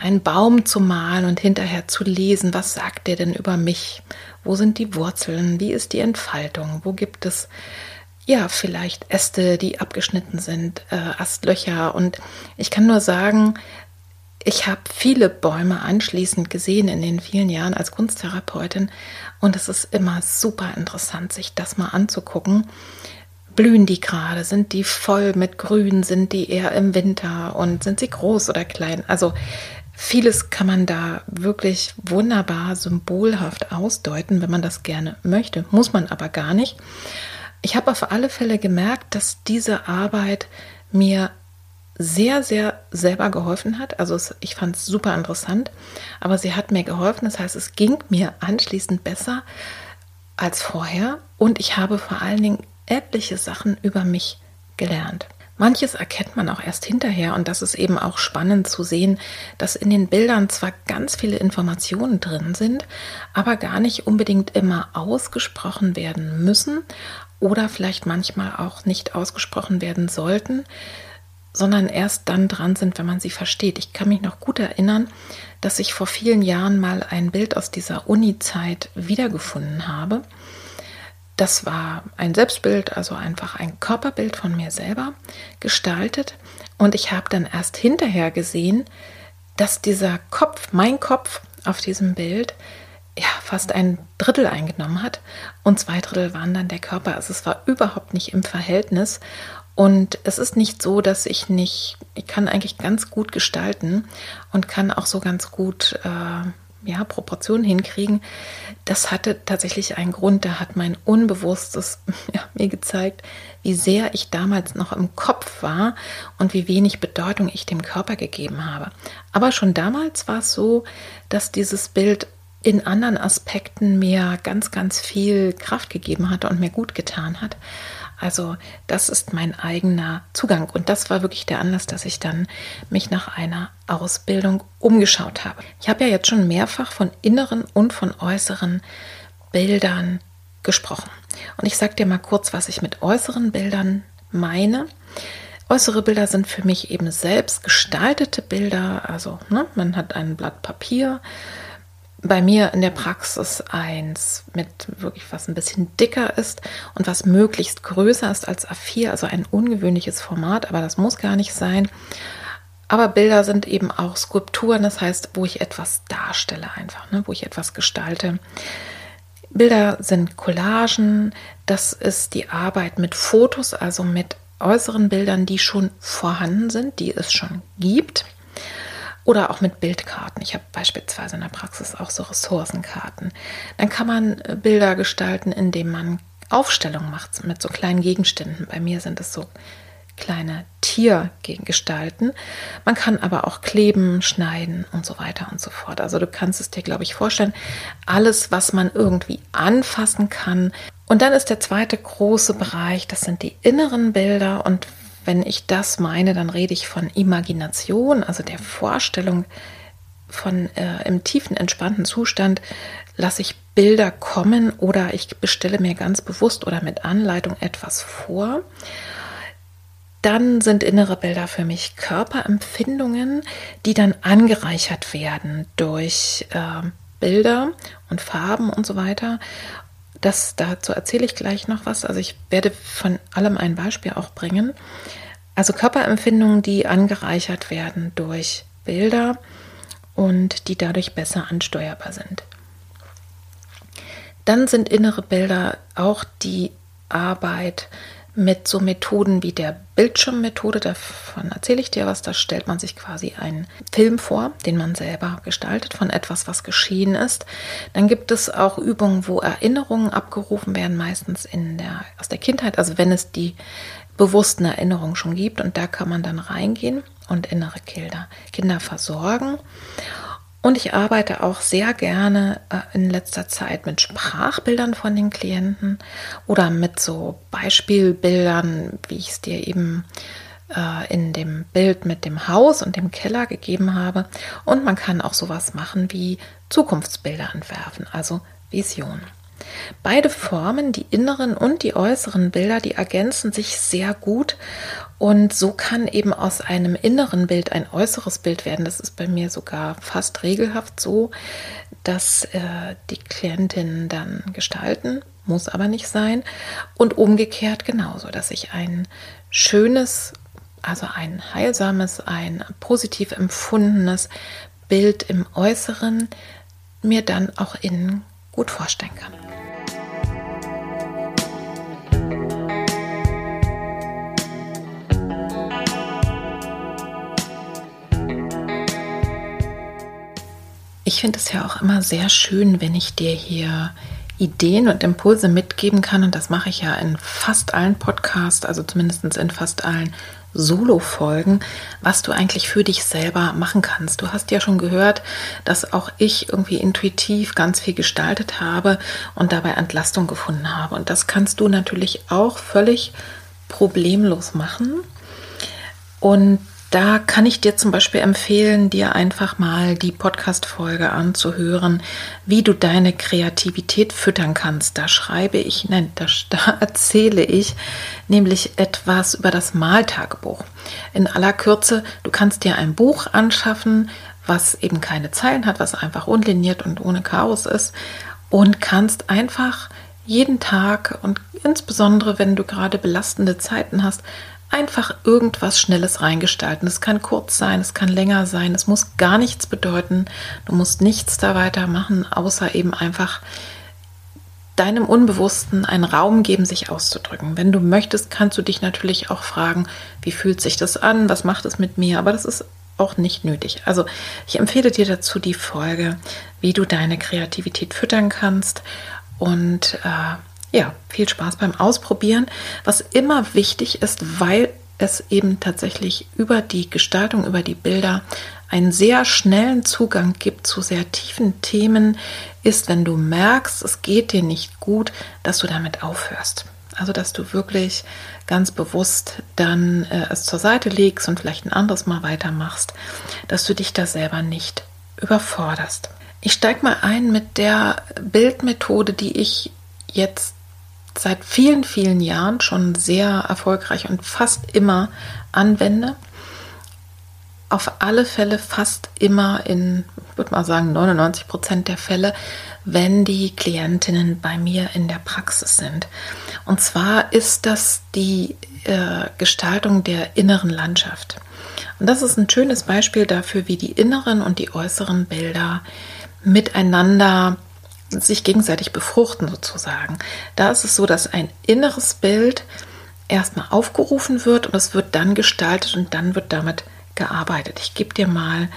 einen Baum zu malen und hinterher zu lesen, was sagt der denn über mich? Wo sind die Wurzeln? Wie ist die Entfaltung? Wo gibt es ja, vielleicht Äste, die abgeschnitten sind, äh, Astlöcher. Und ich kann nur sagen, ich habe viele Bäume anschließend gesehen in den vielen Jahren als Kunsttherapeutin und es ist immer super interessant, sich das mal anzugucken. Blühen die gerade? Sind die voll mit Grün? Sind die eher im Winter? Und sind sie groß oder klein? Also vieles kann man da wirklich wunderbar symbolhaft ausdeuten, wenn man das gerne möchte. Muss man aber gar nicht. Ich habe auf alle Fälle gemerkt, dass diese Arbeit mir sehr, sehr selber geholfen hat. Also es, ich fand es super interessant, aber sie hat mir geholfen. Das heißt, es ging mir anschließend besser als vorher und ich habe vor allen Dingen etliche Sachen über mich gelernt. Manches erkennt man auch erst hinterher und das ist eben auch spannend zu sehen, dass in den Bildern zwar ganz viele Informationen drin sind, aber gar nicht unbedingt immer ausgesprochen werden müssen oder vielleicht manchmal auch nicht ausgesprochen werden sollten, sondern erst dann dran sind, wenn man sie versteht. Ich kann mich noch gut erinnern, dass ich vor vielen Jahren mal ein Bild aus dieser Uni-Zeit wiedergefunden habe. Das war ein Selbstbild, also einfach ein Körperbild von mir selber gestaltet. Und ich habe dann erst hinterher gesehen, dass dieser Kopf, mein Kopf auf diesem Bild, ja, fast ein Drittel eingenommen hat und zwei Drittel waren dann der Körper. Also es war überhaupt nicht im Verhältnis. Und es ist nicht so, dass ich nicht, ich kann eigentlich ganz gut gestalten und kann auch so ganz gut äh, ja, Proportionen hinkriegen. Das hatte tatsächlich einen Grund. Da hat mein Unbewusstes (laughs) ja, mir gezeigt, wie sehr ich damals noch im Kopf war und wie wenig Bedeutung ich dem Körper gegeben habe. Aber schon damals war es so, dass dieses Bild in anderen Aspekten mir ganz, ganz viel Kraft gegeben hat und mir gut getan hat. Also das ist mein eigener Zugang und das war wirklich der Anlass, dass ich dann mich nach einer Ausbildung umgeschaut habe. Ich habe ja jetzt schon mehrfach von inneren und von äußeren Bildern gesprochen. Und ich sage dir mal kurz, was ich mit äußeren Bildern meine. Äußere Bilder sind für mich eben selbst gestaltete Bilder. Also ne, man hat ein Blatt Papier, bei mir in der Praxis eins mit wirklich was ein bisschen dicker ist und was möglichst größer ist als A4, also ein ungewöhnliches Format, aber das muss gar nicht sein. Aber Bilder sind eben auch Skulpturen, das heißt, wo ich etwas darstelle einfach, ne, wo ich etwas gestalte. Bilder sind Collagen, das ist die Arbeit mit Fotos, also mit äußeren Bildern, die schon vorhanden sind, die es schon gibt. Oder auch mit Bildkarten. Ich habe beispielsweise in der Praxis auch so Ressourcenkarten. Dann kann man äh, Bilder gestalten, indem man Aufstellungen macht mit so kleinen Gegenständen. Bei mir sind es so kleine Tiergestalten. Man kann aber auch kleben, schneiden und so weiter und so fort. Also du kannst es dir, glaube ich, vorstellen. Alles, was man irgendwie anfassen kann. Und dann ist der zweite große Bereich, das sind die inneren Bilder. Und wenn ich das meine, dann rede ich von Imagination, also der Vorstellung von äh, im tiefen entspannten Zustand lasse ich Bilder kommen oder ich bestelle mir ganz bewusst oder mit Anleitung etwas vor. Dann sind innere Bilder für mich Körperempfindungen, die dann angereichert werden durch äh, Bilder und Farben und so weiter. Das, dazu erzähle ich gleich noch was. Also ich werde von allem ein Beispiel auch bringen. Also Körperempfindungen, die angereichert werden durch Bilder und die dadurch besser ansteuerbar sind. Dann sind innere Bilder auch die Arbeit mit so Methoden wie der Bildschirmmethode. Davon erzähle ich dir was. Da stellt man sich quasi einen Film vor, den man selber gestaltet von etwas, was geschehen ist. Dann gibt es auch Übungen, wo Erinnerungen abgerufen werden, meistens in der, aus der Kindheit. Also wenn es die bewussten Erinnerungen schon gibt und da kann man dann reingehen und innere Kinder, Kinder versorgen. Und ich arbeite auch sehr gerne äh, in letzter Zeit mit Sprachbildern von den Klienten oder mit so Beispielbildern, wie ich es dir eben äh, in dem Bild mit dem Haus und dem Keller gegeben habe. Und man kann auch sowas machen wie Zukunftsbilder entwerfen, also Visionen. Beide Formen, die inneren und die äußeren Bilder, die ergänzen sich sehr gut und so kann eben aus einem inneren Bild ein äußeres Bild werden. Das ist bei mir sogar fast regelhaft so, dass äh, die Klientinnen dann gestalten, muss aber nicht sein. Und umgekehrt genauso, dass ich ein schönes, also ein heilsames, ein positiv empfundenes Bild im Äußeren mir dann auch innen gut vorstellen kann. Ich finde es ja auch immer sehr schön, wenn ich dir hier Ideen und Impulse mitgeben kann. Und das mache ich ja in fast allen Podcasts, also zumindest in fast allen Solo-Folgen, was du eigentlich für dich selber machen kannst. Du hast ja schon gehört, dass auch ich irgendwie intuitiv ganz viel gestaltet habe und dabei Entlastung gefunden habe. Und das kannst du natürlich auch völlig problemlos machen. Und Da kann ich dir zum Beispiel empfehlen, dir einfach mal die Podcast-Folge anzuhören, wie du deine Kreativität füttern kannst. Da schreibe ich, nein, da, (laughs) da erzähle ich nämlich etwas über das Maltagebuch. In aller Kürze, du kannst dir ein Buch anschaffen, was eben keine Zeilen hat, was einfach unliniert und ohne Chaos ist und kannst einfach jeden Tag und insbesondere wenn du gerade belastende Zeiten hast, einfach irgendwas Schnelles reingestalten. Es kann kurz sein, es kann länger sein, es muss gar nichts bedeuten. Du musst nichts da weitermachen, außer eben einfach deinem Unbewussten einen Raum geben, sich auszudrücken. Wenn du möchtest, kannst du dich natürlich auch fragen, wie fühlt sich das an, was macht es mit mir, aber das ist auch nicht nötig. Also ich empfehle dir dazu die Folge, wie du deine Kreativität füttern kannst und äh, ja, viel Spaß beim Ausprobieren, was immer wichtig ist, weil es eben tatsächlich über die Gestaltung, über die Bilder einen sehr schnellen Zugang gibt zu sehr tiefen Themen, ist, wenn du merkst, es geht dir nicht gut, dass du damit aufhörst. Also, dass du wirklich ganz bewusst dann äh, es zur Seite legst und vielleicht ein anderes Mal weitermachst, dass du dich da selber nicht überforderst. Ich steige mal ein mit der Bildmethode, die ich jetzt seit vielen, vielen Jahren schon sehr erfolgreich und fast immer anwende. Auf alle Fälle fast immer in, würde mal sagen, 99 Prozent der Fälle, wenn die Klientinnen bei mir in der Praxis sind. Und zwar ist das die äh, Gestaltung der inneren Landschaft. Und das ist ein schönes Beispiel dafür, wie die inneren und die äußeren Bilder miteinander sich gegenseitig befruchten sozusagen. Da ist es so, dass ein inneres Bild erstmal aufgerufen wird und es wird dann gestaltet und dann wird damit gearbeitet. Ich gebe dir mal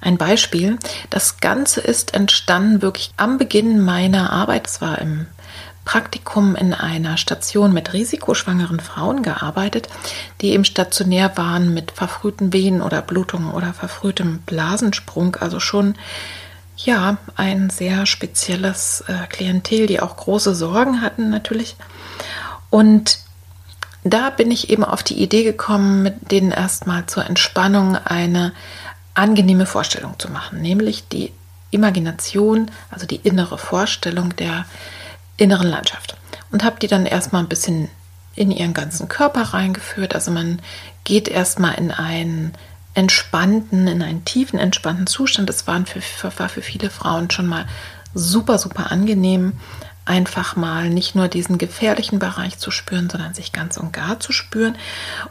ein Beispiel. Das Ganze ist entstanden wirklich am Beginn meiner Arbeit. Es war im Praktikum in einer Station mit risikoschwangeren Frauen gearbeitet, die eben stationär waren mit verfrühten Wehen oder Blutungen oder verfrühtem Blasensprung, also schon ja, ein sehr spezielles äh, Klientel, die auch große Sorgen hatten natürlich. Und da bin ich eben auf die Idee gekommen, mit denen erstmal zur Entspannung eine angenehme Vorstellung zu machen, nämlich die Imagination, also die innere Vorstellung der inneren Landschaft. Und habe die dann erstmal ein bisschen in ihren ganzen Körper reingeführt. Also man geht erstmal in einen entspannten, in einen tiefen, entspannten Zustand. Das waren für, war für viele Frauen schon mal super, super angenehm, einfach mal nicht nur diesen gefährlichen Bereich zu spüren, sondern sich ganz und gar zu spüren.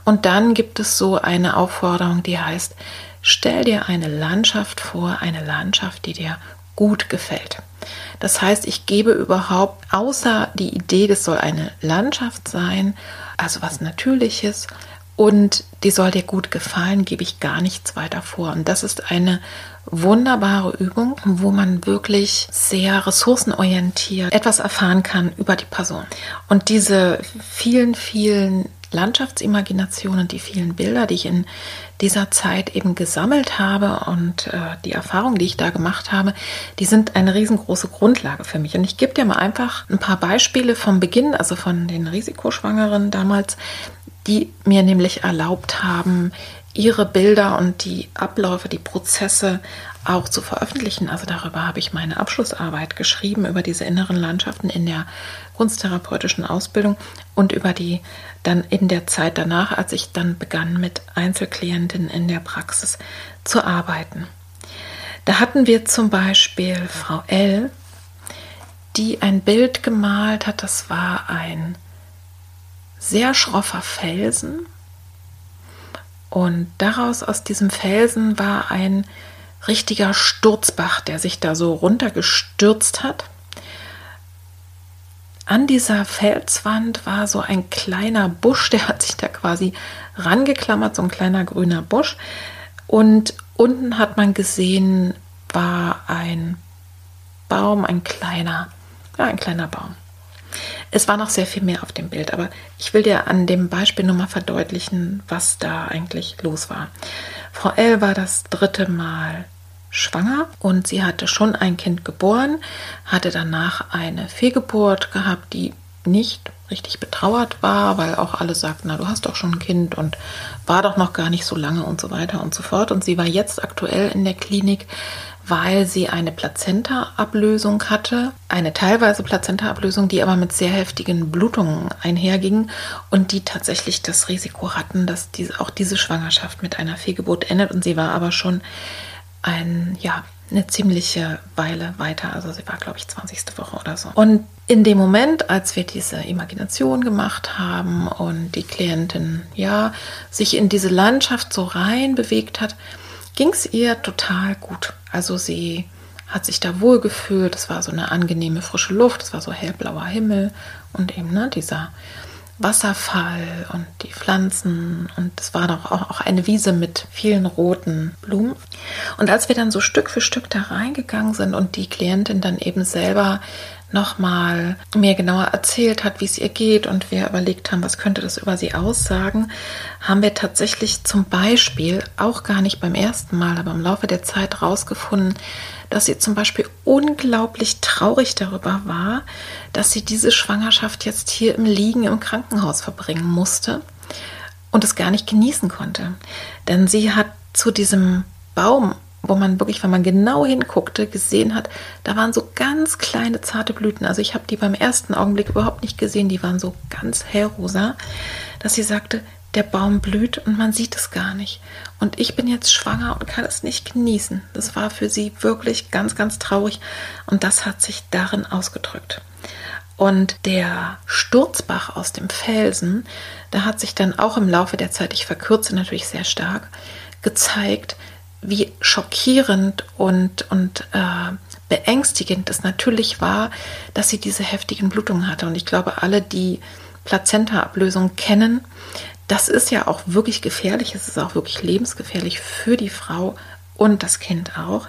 Und dann gibt es so eine Aufforderung, die heißt, stell dir eine Landschaft vor, eine Landschaft, die dir gut gefällt. Das heißt, ich gebe überhaupt außer die Idee, das soll eine Landschaft sein, also was Natürliches, und die soll dir gut gefallen, gebe ich gar nichts weiter vor. Und das ist eine wunderbare Übung, wo man wirklich sehr ressourcenorientiert etwas erfahren kann über die Person. Und diese vielen, vielen Landschaftsimaginationen, die vielen Bilder, die ich in dieser Zeit eben gesammelt habe und äh, die Erfahrungen, die ich da gemacht habe, die sind eine riesengroße Grundlage für mich. Und ich gebe dir mal einfach ein paar Beispiele vom Beginn, also von den Risikoschwangeren damals, die mir nämlich erlaubt haben, ihre Bilder und die Abläufe, die Prozesse auch zu veröffentlichen. Also darüber habe ich meine Abschlussarbeit geschrieben, über diese inneren Landschaften in der kunsttherapeutischen Ausbildung und über die dann in der Zeit danach, als ich dann begann mit Einzelklientinnen in der Praxis zu arbeiten. Da hatten wir zum Beispiel Frau L., die ein Bild gemalt hat, das war ein sehr schroffer Felsen und daraus aus diesem Felsen war ein richtiger Sturzbach, der sich da so runtergestürzt hat. An dieser Felswand war so ein kleiner Busch, der hat sich da quasi rangeklammert, so ein kleiner grüner Busch. Und unten hat man gesehen, war ein Baum, ein kleiner, ja, ein kleiner Baum. Es war noch sehr viel mehr auf dem Bild, aber ich will dir an dem Beispiel nur mal verdeutlichen, was da eigentlich los war. Frau L war das dritte Mal schwanger und sie hatte schon ein Kind geboren, hatte danach eine Fehlgeburt gehabt, die nicht richtig betrauert war, weil auch alle sagten, na, du hast doch schon ein Kind und war doch noch gar nicht so lange und so weiter und so fort. Und sie war jetzt aktuell in der Klinik, weil sie eine Plazenta-Ablösung hatte, eine teilweise Plazenta-Ablösung, die aber mit sehr heftigen Blutungen einherging und die tatsächlich das Risiko hatten, dass diese, auch diese Schwangerschaft mit einer Fehlgeburt endet. Und sie war aber schon ein, ja, eine ziemliche Weile weiter. Also sie war, glaube ich, 20. Woche oder so. Und in dem Moment, als wir diese Imagination gemacht haben und die Klientin ja sich in diese Landschaft so rein bewegt hat, ging es ihr total gut. Also sie hat sich da wohl gefühlt. Es war so eine angenehme frische Luft, es war so hellblauer Himmel und eben ne, dieser Wasserfall und die Pflanzen und es war doch auch, auch eine Wiese mit vielen roten Blumen. Und als wir dann so Stück für Stück da reingegangen sind und die Klientin dann eben selber nochmal mir genauer erzählt hat, wie es ihr geht und wir überlegt haben, was könnte das über sie aussagen, haben wir tatsächlich zum Beispiel auch gar nicht beim ersten Mal, aber im Laufe der Zeit rausgefunden, dass sie zum Beispiel unglaublich traurig darüber war, dass sie diese Schwangerschaft jetzt hier im Liegen im Krankenhaus verbringen musste und es gar nicht genießen konnte. Denn sie hat zu diesem Baum wo man wirklich, wenn man genau hinguckte, gesehen hat, da waren so ganz kleine zarte Blüten. Also ich habe die beim ersten Augenblick überhaupt nicht gesehen, die waren so ganz hellrosa, dass sie sagte, der Baum blüht und man sieht es gar nicht. Und ich bin jetzt schwanger und kann es nicht genießen. Das war für sie wirklich ganz, ganz traurig und das hat sich darin ausgedrückt. Und der Sturzbach aus dem Felsen, da hat sich dann auch im Laufe der Zeit, ich verkürze natürlich sehr stark, gezeigt, wie schockierend und, und äh, beängstigend es natürlich war, dass sie diese heftigen Blutungen hatte. Und ich glaube, alle, die Plazenta-Ablösung kennen, das ist ja auch wirklich gefährlich. Es ist auch wirklich lebensgefährlich für die Frau und das Kind auch.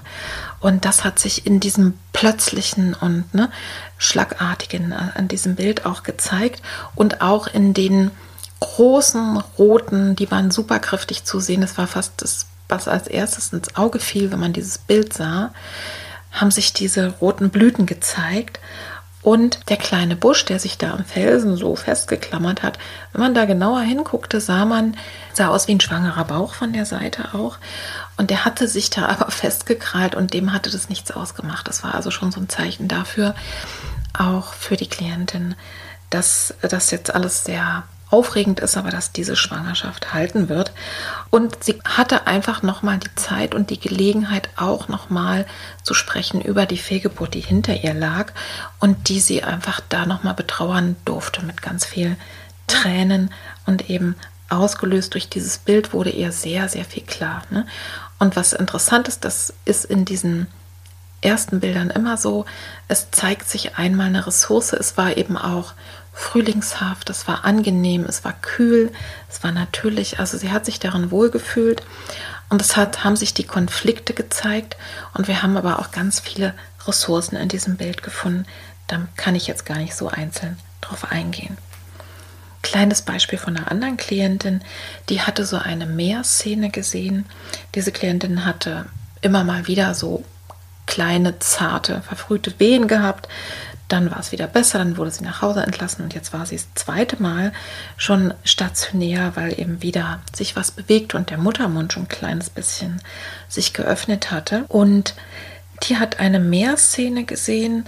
Und das hat sich in diesem plötzlichen und ne, schlagartigen, äh, an diesem Bild auch gezeigt und auch in den großen roten, die waren super kräftig zu sehen. Es war fast das was als erstes ins Auge fiel, wenn man dieses Bild sah, haben sich diese roten Blüten gezeigt und der kleine Busch, der sich da am Felsen so festgeklammert hat, wenn man da genauer hinguckte, sah man, sah aus wie ein schwangerer Bauch von der Seite auch. Und der hatte sich da (laughs) aber festgekrallt und dem hatte das nichts ausgemacht. Das war also schon so ein Zeichen dafür, auch für die Klientin, dass das jetzt alles sehr Aufregend ist aber, dass diese Schwangerschaft halten wird. Und sie hatte einfach nochmal die Zeit und die Gelegenheit, auch nochmal zu sprechen über die Fehlgeburt, die hinter ihr lag und die sie einfach da nochmal betrauern durfte mit ganz viel Tränen und eben ausgelöst durch dieses Bild wurde ihr sehr, sehr viel klar. Ne? Und was interessant ist, das ist in diesen ersten Bildern immer so, es zeigt sich einmal eine Ressource, es war eben auch frühlingshaft, es war angenehm, es war kühl, es war natürlich, also sie hat sich darin wohlgefühlt und es hat, haben sich die Konflikte gezeigt und wir haben aber auch ganz viele Ressourcen in diesem Bild gefunden. Da kann ich jetzt gar nicht so einzeln drauf eingehen. Kleines Beispiel von einer anderen Klientin, die hatte so eine Meerszene gesehen. Diese Klientin hatte immer mal wieder so kleine, zarte, verfrühte Wehen gehabt. Dann war es wieder besser, dann wurde sie nach Hause entlassen und jetzt war sie das zweite Mal schon stationär, weil eben wieder sich was bewegt und der Muttermund schon ein kleines bisschen sich geöffnet hatte. Und die hat eine Meerszene gesehen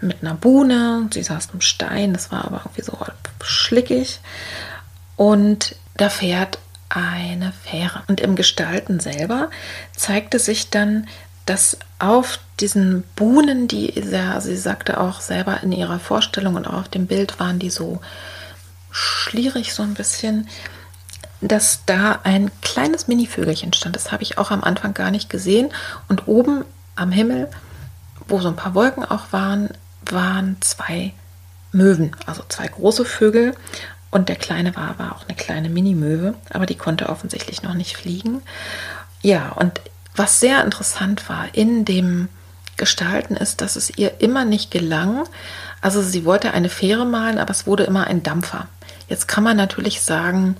mit einer Buhne. Sie saß am Stein, das war aber irgendwie so schlickig. Und da fährt eine Fähre. Und im Gestalten selber zeigte sich dann, dass auf diesen Buhnen, die sehr, sie sagte auch selber in ihrer Vorstellung und auch auf dem Bild waren die so schlierig so ein bisschen, dass da ein kleines Mini-Vögelchen stand. Das habe ich auch am Anfang gar nicht gesehen. Und oben am Himmel, wo so ein paar Wolken auch waren, waren zwei Möwen, also zwei große Vögel. Und der kleine war, war auch eine kleine Mini-Möwe, aber die konnte offensichtlich noch nicht fliegen. Ja, und was sehr interessant war in dem Gestalten ist, dass es ihr immer nicht gelang. Also sie wollte eine Fähre malen, aber es wurde immer ein Dampfer. Jetzt kann man natürlich sagen,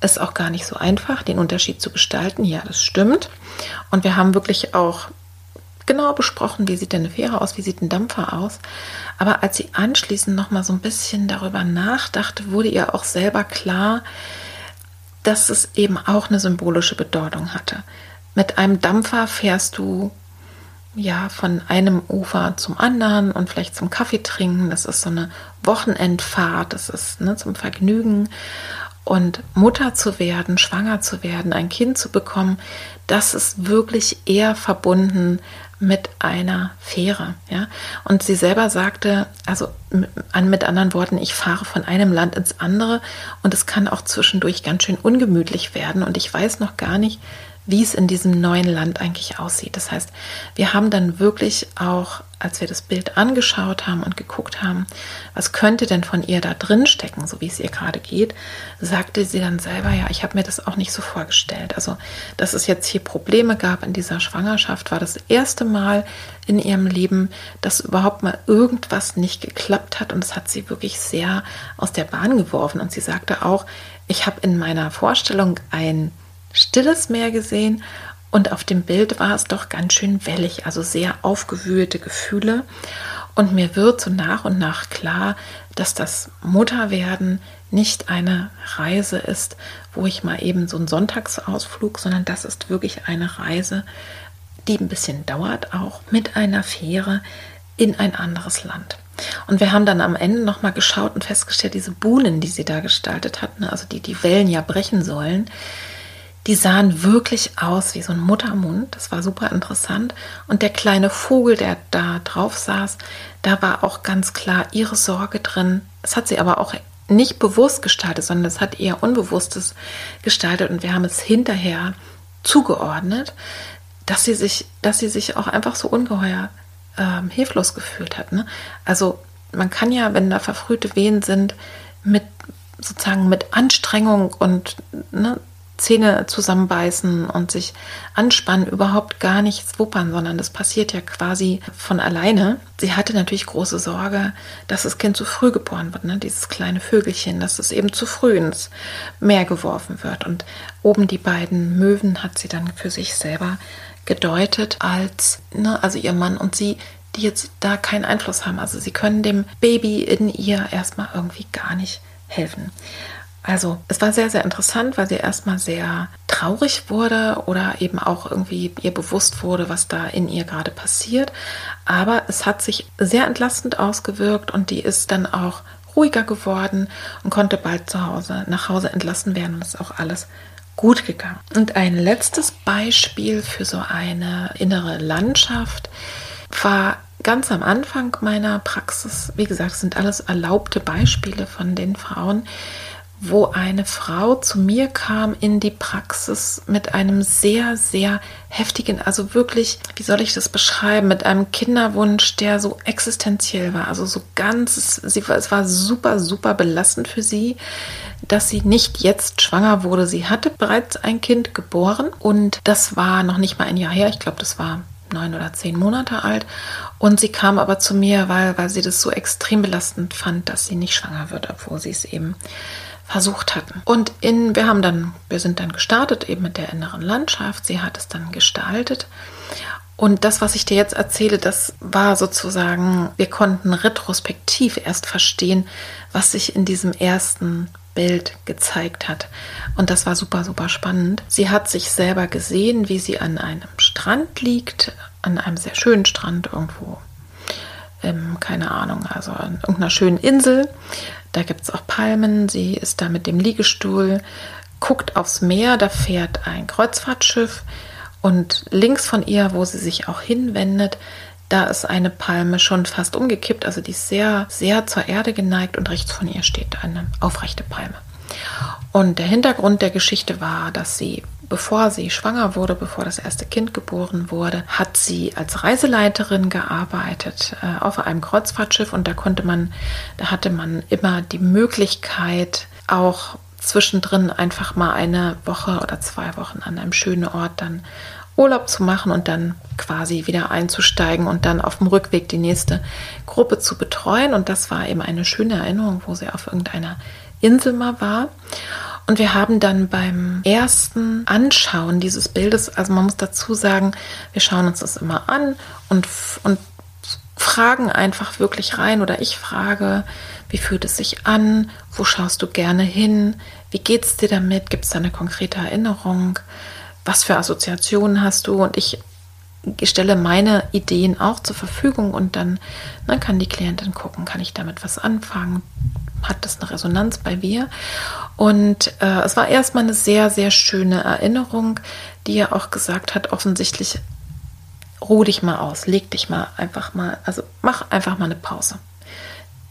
ist auch gar nicht so einfach, den Unterschied zu gestalten. Ja, das stimmt. Und wir haben wirklich auch genau besprochen, wie sieht denn eine Fähre aus, wie sieht ein Dampfer aus. Aber als sie anschließend noch mal so ein bisschen darüber nachdachte, wurde ihr auch selber klar, dass es eben auch eine symbolische Bedeutung hatte. Mit einem Dampfer fährst du ja von einem Ufer zum anderen und vielleicht zum Kaffee trinken. Das ist so eine Wochenendfahrt, das ist ne, zum Vergnügen. Und Mutter zu werden, schwanger zu werden, ein Kind zu bekommen, das ist wirklich eher verbunden mit einer Fähre. Ja? Und sie selber sagte, also mit anderen Worten, ich fahre von einem Land ins andere und es kann auch zwischendurch ganz schön ungemütlich werden und ich weiß noch gar nicht, wie es in diesem neuen Land eigentlich aussieht. Das heißt, wir haben dann wirklich auch, als wir das Bild angeschaut haben und geguckt haben, was könnte denn von ihr da drin stecken, so wie es ihr gerade geht, sagte sie dann selber, ja, ich habe mir das auch nicht so vorgestellt. Also, dass es jetzt hier Probleme gab in dieser Schwangerschaft, war das erste Mal in ihrem Leben, dass überhaupt mal irgendwas nicht geklappt hat und es hat sie wirklich sehr aus der Bahn geworfen. Und sie sagte auch, ich habe in meiner Vorstellung ein stilles Meer gesehen und auf dem Bild war es doch ganz schön wellig, also sehr aufgewühlte Gefühle. Und mir wird so nach und nach klar, dass das Mutterwerden nicht eine Reise ist, wo ich mal eben so einen Sonntagsausflug, sondern das ist wirklich eine Reise, die ein bisschen dauert, auch mit einer Fähre in ein anderes Land. Und wir haben dann am Ende nochmal geschaut und festgestellt, diese Buhnen, die sie da gestaltet hatten, also die die Wellen ja brechen sollen, die sahen wirklich aus wie so ein Muttermund. Das war super interessant. Und der kleine Vogel, der da drauf saß, da war auch ganz klar ihre Sorge drin. Das hat sie aber auch nicht bewusst gestaltet, sondern das hat eher Unbewusstes gestaltet. Und wir haben es hinterher zugeordnet, dass sie sich, dass sie sich auch einfach so ungeheuer ähm, hilflos gefühlt hat. Ne? Also man kann ja, wenn da verfrühte Wehen sind, mit sozusagen mit Anstrengung und ne, Zähne zusammenbeißen und sich anspannen, überhaupt gar nichts wuppern, sondern das passiert ja quasi von alleine. Sie hatte natürlich große Sorge, dass das Kind zu früh geboren wird, ne? dieses kleine Vögelchen, dass es eben zu früh ins Meer geworfen wird. Und oben die beiden Möwen hat sie dann für sich selber gedeutet als, ne, also ihr Mann und sie, die jetzt da keinen Einfluss haben. Also sie können dem Baby in ihr erstmal irgendwie gar nicht helfen. Also es war sehr, sehr interessant, weil sie erstmal sehr traurig wurde oder eben auch irgendwie ihr bewusst wurde, was da in ihr gerade passiert. Aber es hat sich sehr entlastend ausgewirkt und die ist dann auch ruhiger geworden und konnte bald zu Hause nach Hause entlassen werden und ist auch alles gut gegangen. Und ein letztes Beispiel für so eine innere Landschaft war ganz am Anfang meiner Praxis. Wie gesagt, sind alles erlaubte Beispiele von den Frauen wo eine Frau zu mir kam in die Praxis mit einem sehr, sehr heftigen, also wirklich, wie soll ich das beschreiben, mit einem Kinderwunsch, der so existenziell war, also so ganz, sie, es war super, super belastend für sie, dass sie nicht jetzt schwanger wurde. Sie hatte bereits ein Kind geboren und das war noch nicht mal ein Jahr her, ich glaube, das war neun oder zehn Monate alt. Und sie kam aber zu mir, weil, weil sie das so extrem belastend fand, dass sie nicht schwanger wird, obwohl sie es eben versucht hatten. Und in, wir haben dann, wir sind dann gestartet eben mit der inneren Landschaft. Sie hat es dann gestaltet. Und das, was ich dir jetzt erzähle, das war sozusagen, wir konnten retrospektiv erst verstehen, was sich in diesem ersten Bild gezeigt hat. Und das war super, super spannend. Sie hat sich selber gesehen, wie sie an einem Strand liegt, an einem sehr schönen Strand irgendwo, ähm, keine Ahnung, also an irgendeiner schönen Insel. Da gibt es auch Palmen. Sie ist da mit dem Liegestuhl, guckt aufs Meer. Da fährt ein Kreuzfahrtschiff. Und links von ihr, wo sie sich auch hinwendet, da ist eine Palme schon fast umgekippt. Also die ist sehr, sehr zur Erde geneigt. Und rechts von ihr steht eine aufrechte Palme. Und der Hintergrund der Geschichte war, dass sie bevor sie schwanger wurde, bevor das erste Kind geboren wurde, hat sie als Reiseleiterin gearbeitet äh, auf einem Kreuzfahrtschiff und da konnte man, da hatte man immer die Möglichkeit, auch zwischendrin einfach mal eine Woche oder zwei Wochen an einem schönen Ort dann Urlaub zu machen und dann quasi wieder einzusteigen und dann auf dem Rückweg die nächste Gruppe zu betreuen. Und das war eben eine schöne Erinnerung, wo sie auf irgendeiner Insel mal war. Und wir haben dann beim ersten Anschauen dieses Bildes, also man muss dazu sagen, wir schauen uns das immer an und, und fragen einfach wirklich rein oder ich frage, wie fühlt es sich an? Wo schaust du gerne hin? Wie geht es dir damit? Gibt es da eine konkrete Erinnerung? Was für Assoziationen hast du? Und ich stelle meine Ideen auch zur Verfügung und dann, dann kann die Klientin gucken, kann ich damit was anfangen? Hat das eine Resonanz bei mir? Und äh, es war erstmal eine sehr, sehr schöne Erinnerung, die er auch gesagt hat, offensichtlich ruh dich mal aus, leg dich mal einfach mal, also mach einfach mal eine Pause.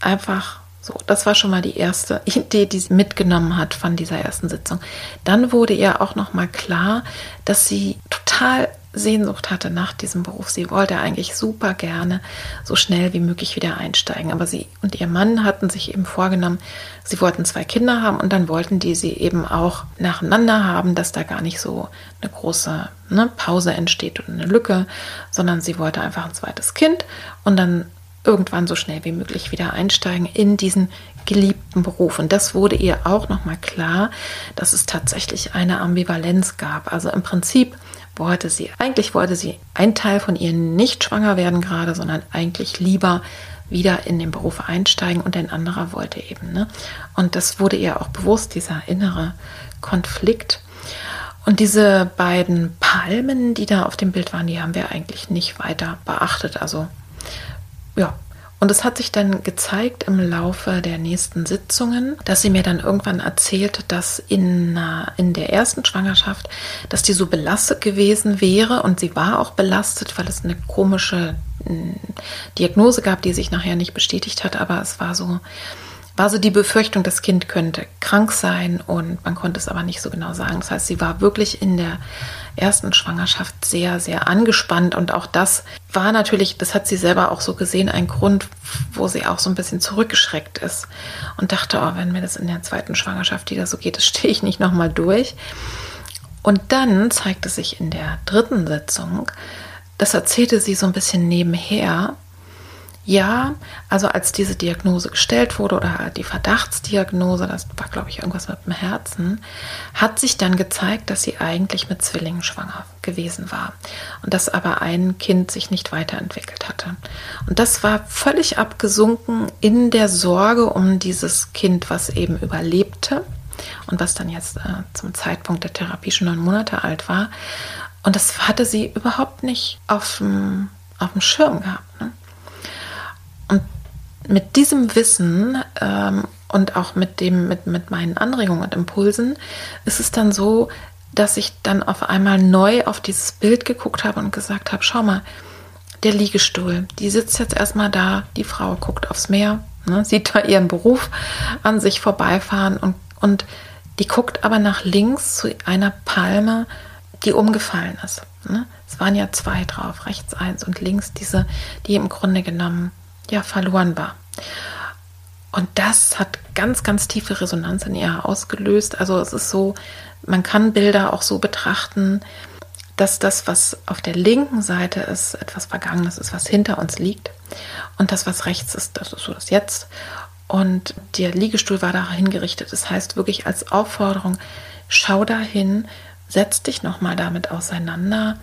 Einfach so, das war schon mal die erste Idee, die sie mitgenommen hat von dieser ersten Sitzung. Dann wurde ihr auch noch mal klar, dass sie total Sehnsucht hatte nach diesem Beruf. Sie wollte eigentlich super gerne so schnell wie möglich wieder einsteigen. Aber sie und ihr Mann hatten sich eben vorgenommen, sie wollten zwei Kinder haben und dann wollten die sie eben auch nacheinander haben, dass da gar nicht so eine große ne, Pause entsteht und eine Lücke, sondern sie wollte einfach ein zweites Kind und dann irgendwann so schnell wie möglich wieder einsteigen in diesen geliebten Beruf. Und das wurde ihr auch nochmal klar, dass es tatsächlich eine Ambivalenz gab. Also im Prinzip wollte sie, eigentlich wollte sie ein Teil von ihr nicht schwanger werden gerade, sondern eigentlich lieber wieder in den Beruf einsteigen und ein anderer wollte eben. Ne? Und das wurde ihr auch bewusst, dieser innere Konflikt. Und diese beiden Palmen, die da auf dem Bild waren, die haben wir eigentlich nicht weiter beachtet. Also ja, und es hat sich dann gezeigt im Laufe der nächsten Sitzungen, dass sie mir dann irgendwann erzählt, dass in, in der ersten Schwangerschaft, dass die so belastet gewesen wäre und sie war auch belastet, weil es eine komische hm, Diagnose gab, die sich nachher nicht bestätigt hat, aber es war so, war so die Befürchtung, das Kind könnte krank sein und man konnte es aber nicht so genau sagen. Das heißt, sie war wirklich in der ersten Schwangerschaft sehr, sehr angespannt und auch das war natürlich, das hat sie selber auch so gesehen, ein Grund, wo sie auch so ein bisschen zurückgeschreckt ist und dachte, oh, wenn mir das in der zweiten Schwangerschaft wieder so geht, das (laughs) stehe ich nicht nochmal durch. Und dann zeigte sich in der dritten Sitzung, das erzählte sie so ein bisschen nebenher, ja, also als diese Diagnose gestellt wurde oder die Verdachtsdiagnose, das war glaube ich irgendwas mit dem Herzen, hat sich dann gezeigt, dass sie eigentlich mit Zwillingen schwanger gewesen war und dass aber ein Kind sich nicht weiterentwickelt hatte. Und das war völlig abgesunken in der Sorge um dieses Kind, was eben überlebte und was dann jetzt äh, zum Zeitpunkt der Therapie schon neun Monate alt war. Und das hatte sie überhaupt nicht auf dem, Schirm gehabt. Ne? Mit diesem Wissen ähm, und auch mit dem, mit, mit meinen Anregungen und Impulsen ist es dann so, dass ich dann auf einmal neu auf dieses Bild geguckt habe und gesagt habe, schau mal, der Liegestuhl, die sitzt jetzt erstmal da, die Frau guckt aufs Meer, ne, sieht da ihren Beruf an sich vorbeifahren und, und die guckt aber nach links zu einer Palme, die umgefallen ist. Ne? Es waren ja zwei drauf, rechts eins und links diese, die im Grunde genommen ja verloren war. Und das hat ganz, ganz tiefe Resonanz in ihr ausgelöst. Also es ist so, man kann Bilder auch so betrachten, dass das, was auf der linken Seite ist, etwas Vergangenes ist, was hinter uns liegt. Und das, was rechts ist, das ist so das Jetzt. Und der Liegestuhl war dahin gerichtet. Das heißt wirklich als Aufforderung, schau dahin, setz dich nochmal damit auseinander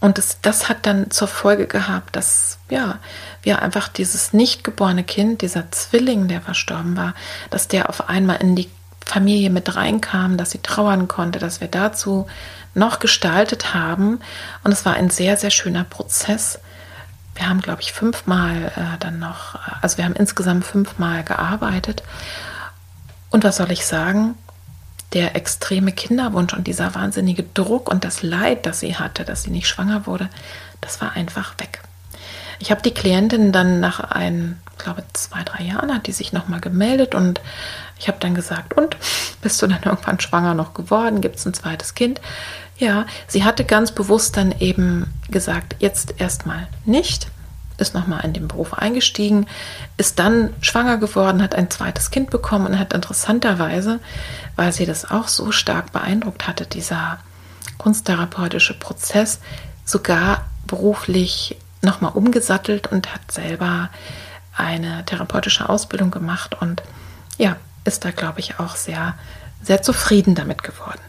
und das, das hat dann zur Folge gehabt, dass ja, wir einfach dieses nicht geborene Kind, dieser Zwilling, der verstorben war, dass der auf einmal in die Familie mit reinkam, dass sie trauern konnte, dass wir dazu noch gestaltet haben. Und es war ein sehr, sehr schöner Prozess. Wir haben, glaube ich, fünfmal äh, dann noch, also wir haben insgesamt fünfmal gearbeitet. Und was soll ich sagen? Der extreme Kinderwunsch und dieser wahnsinnige Druck und das Leid, das sie hatte, dass sie nicht schwanger wurde, das war einfach weg. Ich habe die Klientin dann nach ein, glaube zwei, drei Jahren hat die sich nochmal gemeldet und ich habe dann gesagt, und bist du dann irgendwann schwanger noch geworden? Gibt es ein zweites Kind? Ja, sie hatte ganz bewusst dann eben gesagt, jetzt erstmal nicht ist nochmal in den Beruf eingestiegen, ist dann schwanger geworden, hat ein zweites Kind bekommen und hat interessanterweise, weil sie das auch so stark beeindruckt hatte, dieser kunsttherapeutische Prozess, sogar beruflich nochmal umgesattelt und hat selber eine therapeutische Ausbildung gemacht und ja, ist da, glaube ich, auch sehr sehr zufrieden damit geworden.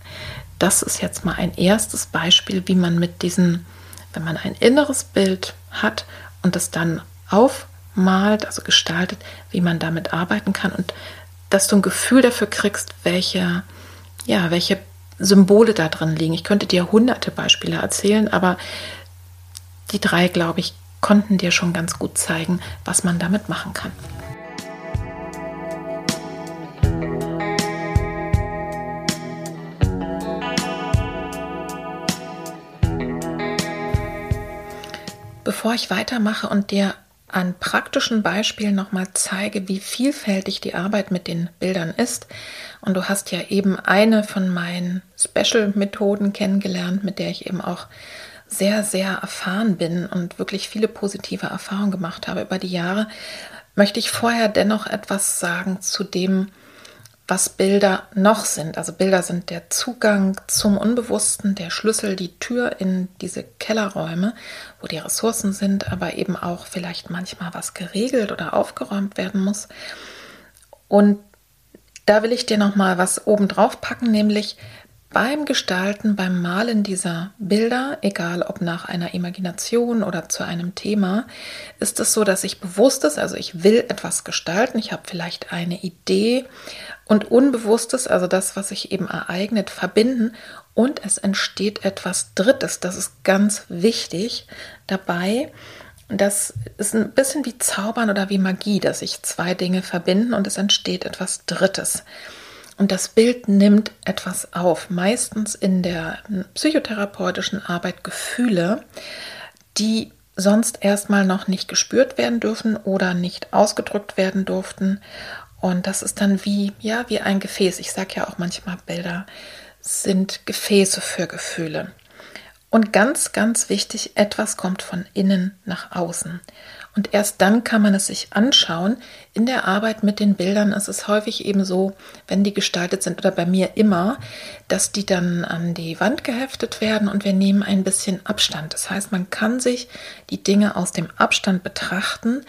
Das ist jetzt mal ein erstes Beispiel, wie man mit diesen, wenn man ein inneres Bild hat und es dann aufmalt, also gestaltet, wie man damit arbeiten kann und dass du ein Gefühl dafür kriegst, welche, ja, welche Symbole da drin liegen. Ich könnte dir hunderte Beispiele erzählen, aber die drei, glaube ich, konnten dir schon ganz gut zeigen, was man damit machen kann. Bevor ich weitermache und dir an praktischen Beispielen nochmal zeige, wie vielfältig die Arbeit mit den Bildern ist. Und du hast ja eben eine von meinen Special-Methoden kennengelernt, mit der ich eben auch sehr, sehr erfahren bin und wirklich viele positive Erfahrungen gemacht habe über die Jahre, möchte ich vorher dennoch etwas sagen zu dem, was Bilder noch sind. Also Bilder sind der Zugang zum Unbewussten, der Schlüssel, die Tür in diese Kellerräume, wo die Ressourcen sind, aber eben auch vielleicht manchmal was geregelt oder aufgeräumt werden muss. Und da will ich dir noch mal was oben drauf packen, nämlich beim Gestalten, beim Malen dieser Bilder, egal ob nach einer Imagination oder zu einem Thema, ist es so, dass ich bewusst ist, also ich will etwas gestalten, ich habe vielleicht eine Idee und Unbewusstes, also das, was sich eben ereignet, verbinden und es entsteht etwas Drittes. Das ist ganz wichtig dabei. Das ist ein bisschen wie Zaubern oder wie Magie, dass sich zwei Dinge verbinden und es entsteht etwas Drittes. Und das Bild nimmt etwas auf, meistens in der psychotherapeutischen Arbeit Gefühle, die sonst erstmal noch nicht gespürt werden dürfen oder nicht ausgedrückt werden durften. Und das ist dann wie, ja, wie ein Gefäß. Ich sage ja auch manchmal, Bilder sind Gefäße für Gefühle. Und ganz, ganz wichtig, etwas kommt von innen nach außen. Und erst dann kann man es sich anschauen. In der Arbeit mit den Bildern ist es häufig eben so, wenn die gestaltet sind oder bei mir immer, dass die dann an die Wand geheftet werden und wir nehmen ein bisschen Abstand. Das heißt, man kann sich die Dinge aus dem Abstand betrachten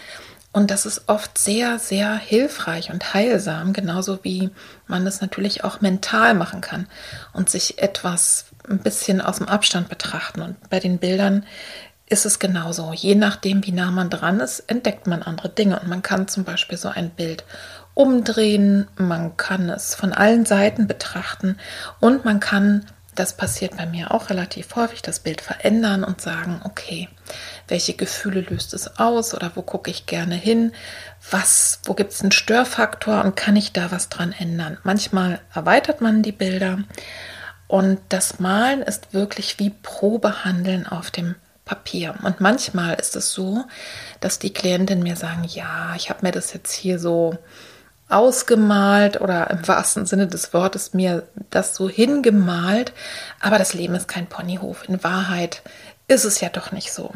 und das ist oft sehr, sehr hilfreich und heilsam, genauso wie man es natürlich auch mental machen kann und sich etwas ein bisschen aus dem Abstand betrachten. Und bei den Bildern ist es genauso. Je nachdem, wie nah man dran ist, entdeckt man andere Dinge. Und man kann zum Beispiel so ein Bild umdrehen, man kann es von allen Seiten betrachten und man kann, das passiert bei mir auch relativ häufig, das Bild verändern und sagen, okay, welche Gefühle löst es aus oder wo gucke ich gerne hin, was, wo gibt es einen Störfaktor und kann ich da was dran ändern. Manchmal erweitert man die Bilder und das Malen ist wirklich wie Probehandeln auf dem Papier. Und manchmal ist es so, dass die Klientinnen mir sagen, ja, ich habe mir das jetzt hier so ausgemalt oder im wahrsten Sinne des Wortes mir das so hingemalt, aber das Leben ist kein Ponyhof. In Wahrheit ist es ja doch nicht so.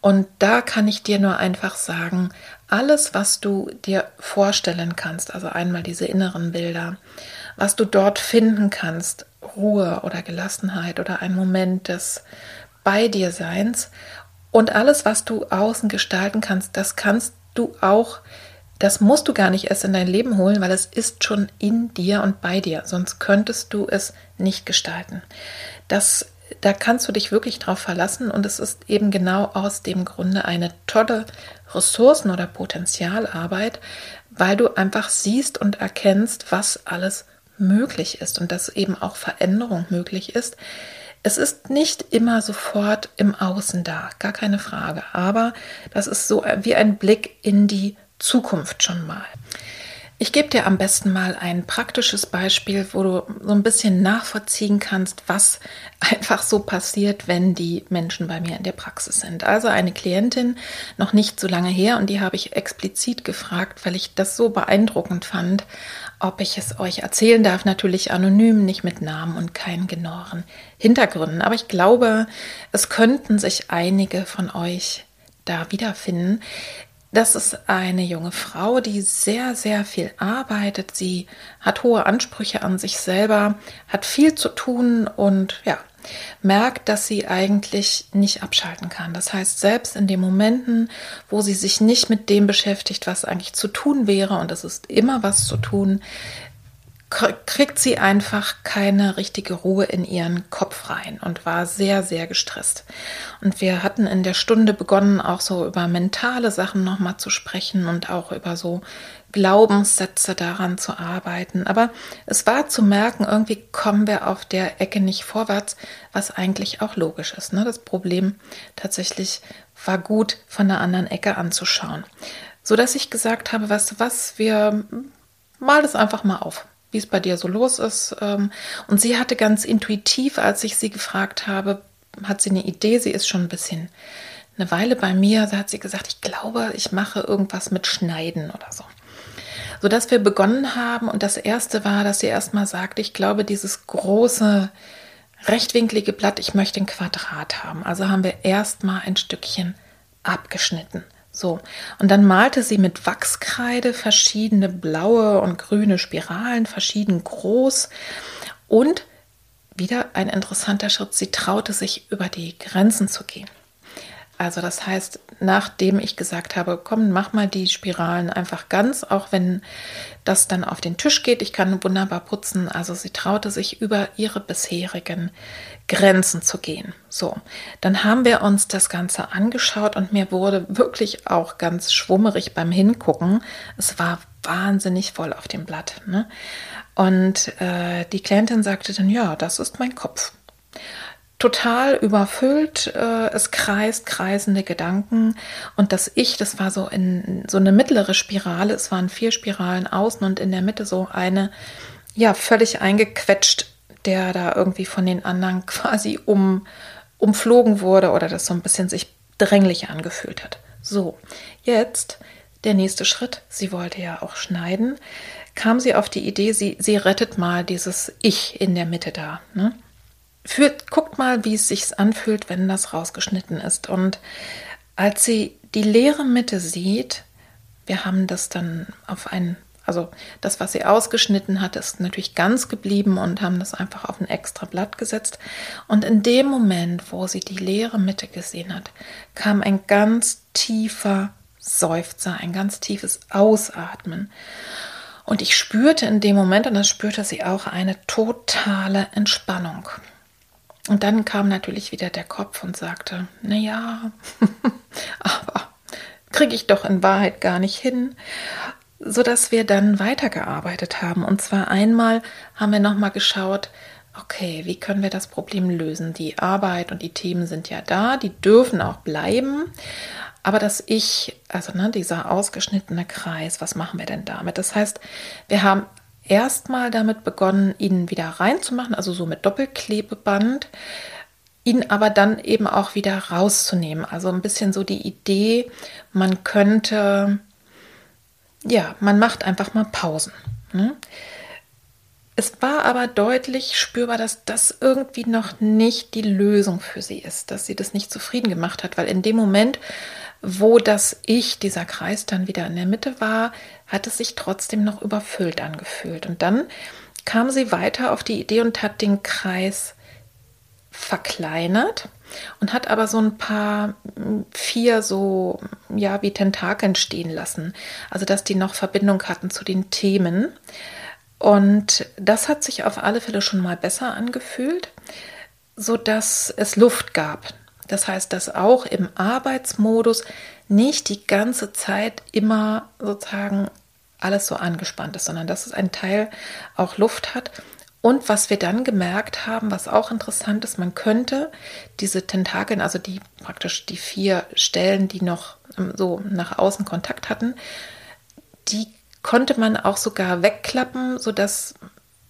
Und da kann ich dir nur einfach sagen, alles, was du dir vorstellen kannst, also einmal diese inneren Bilder, was du dort finden kannst, Ruhe oder Gelassenheit oder ein Moment des bei dir Seins. Und alles, was du außen gestalten kannst, das kannst du auch, das musst du gar nicht erst in dein Leben holen, weil es ist schon in dir und bei dir. Sonst könntest du es nicht gestalten. Das, da kannst du dich wirklich drauf verlassen und es ist eben genau aus dem Grunde eine tolle Ressourcen- oder Potenzialarbeit, weil du einfach siehst und erkennst, was alles möglich ist und dass eben auch Veränderung möglich ist, es ist nicht immer sofort im Außen da, gar keine Frage, aber das ist so wie ein Blick in die Zukunft schon mal. Ich gebe dir am besten mal ein praktisches Beispiel, wo du so ein bisschen nachvollziehen kannst, was (laughs) einfach so passiert, wenn die Menschen bei mir in der Praxis sind. Also eine Klientin, noch nicht so lange her, und die habe ich explizit gefragt, weil ich das so beeindruckend fand, ob ich es euch erzählen darf. Natürlich anonym, nicht mit Namen und keinen genauen Hintergründen. Aber ich glaube, es könnten sich einige von euch da wiederfinden. Das ist eine junge Frau, die sehr, sehr viel arbeitet. Sie hat hohe Ansprüche an sich selber, hat viel zu tun und ja, merkt, dass sie eigentlich nicht abschalten kann. Das heißt, selbst in den Momenten, wo sie sich nicht mit dem beschäftigt, was eigentlich zu tun wäre, und es ist immer was zu tun, kriegt sie einfach keine richtige Ruhe in ihren Kopf rein und war sehr, sehr gestresst. Und wir hatten in der Stunde begonnen, auch so über mentale Sachen nochmal zu sprechen und auch über so Glaubenssätze daran zu arbeiten. Aber es war zu merken, irgendwie kommen wir auf der Ecke nicht vorwärts, was eigentlich auch logisch ist. Ne? Das Problem tatsächlich war gut von der anderen Ecke anzuschauen. So dass ich gesagt habe, was, was, wir mal das einfach mal auf wie es bei dir so los ist. Ähm, und sie hatte ganz intuitiv, als ich sie gefragt habe, hat sie eine Idee, sie ist schon ein bisschen eine Weile bei mir, da hat sie gesagt, ich glaube, ich mache irgendwas mit Schneiden oder so. Sodass wir begonnen haben und das erste war, dass sie erstmal sagte, ich glaube, dieses große rechtwinklige Blatt, ich möchte ein Quadrat haben. Also haben wir erstmal ein Stückchen abgeschnitten. So, und dann malte sie mit Wachskreide verschiedene blaue und grüne Spiralen, verschieden groß. Und wieder ein interessanter Schritt, sie traute sich über die Grenzen zu gehen. Also das heißt, nachdem ich gesagt habe, komm, mach mal die Spiralen einfach ganz, auch wenn das dann auf den Tisch geht, ich kann wunderbar putzen. Also sie traute sich über ihre bisherigen Grenzen zu gehen. So, dann haben wir uns das Ganze angeschaut und mir wurde wirklich auch ganz schwummerig beim Hingucken. Es war wahnsinnig voll auf dem Blatt. Ne? Und äh, die Klientin sagte dann, ja, das ist mein Kopf total überfüllt. Äh, es kreist kreisende Gedanken und das Ich, das war so in so eine mittlere Spirale. Es waren vier Spiralen außen und in der Mitte so eine, ja, völlig eingequetscht, der da irgendwie von den anderen (laughs) quasi um, umflogen wurde oder das so ein bisschen sich dränglich angefühlt hat. So, jetzt der nächste Schritt. Sie wollte ja auch schneiden. Kam sie auf die Idee, sie, sie rettet mal dieses Ich in der Mitte da. Ne? Führt, guckt mal, wie es sich anfühlt, wenn das rausgeschnitten ist. Und als sie die leere Mitte sieht, wir haben das dann auf ein, also das, was sie ausgeschnitten hat, ist natürlich ganz geblieben und haben das einfach auf ein extra Blatt gesetzt. Und in dem Moment, wo sie die leere Mitte gesehen hat, kam ein ganz tiefer Seufzer, ein ganz tiefes Ausatmen. Und ich spürte in dem Moment, und das spürte sie auch, eine totale Entspannung. Und dann kam natürlich wieder der Kopf und sagte, na ja, (laughs) aber kriege ich doch in Wahrheit gar nicht hin, so dass wir dann weitergearbeitet haben. Und zwar einmal haben wir nochmal geschaut, okay, wie können wir das Problem lösen? Die Arbeit und die Themen sind ja da, die dürfen auch bleiben. Aber das Ich, also ne, dieser ausgeschnittene Kreis, was machen wir denn damit? Das heißt, wir haben erstmal damit begonnen, ihn wieder reinzumachen, also so mit Doppelklebeband, ihn aber dann eben auch wieder rauszunehmen. Also ein bisschen so die Idee, man könnte, ja, man macht einfach mal Pausen. Ne? Es war aber deutlich spürbar, dass das irgendwie noch nicht die Lösung für sie ist, dass sie das nicht zufrieden gemacht hat, weil in dem Moment, wo das Ich, dieser Kreis dann wieder in der Mitte war, hat es sich trotzdem noch überfüllt angefühlt. Und dann kam sie weiter auf die Idee und hat den Kreis verkleinert und hat aber so ein paar vier so ja wie Tentakeln stehen lassen, also dass die noch Verbindung hatten zu den Themen und das hat sich auf alle Fälle schon mal besser angefühlt, so dass es Luft gab. Das heißt, dass auch im Arbeitsmodus nicht die ganze Zeit immer sozusagen alles so angespannt ist, sondern dass es ein Teil auch Luft hat. Und was wir dann gemerkt haben, was auch interessant ist, man könnte diese Tentakeln, also die praktisch die vier Stellen, die noch ähm, so nach außen Kontakt hatten, die konnte man auch sogar wegklappen, sodass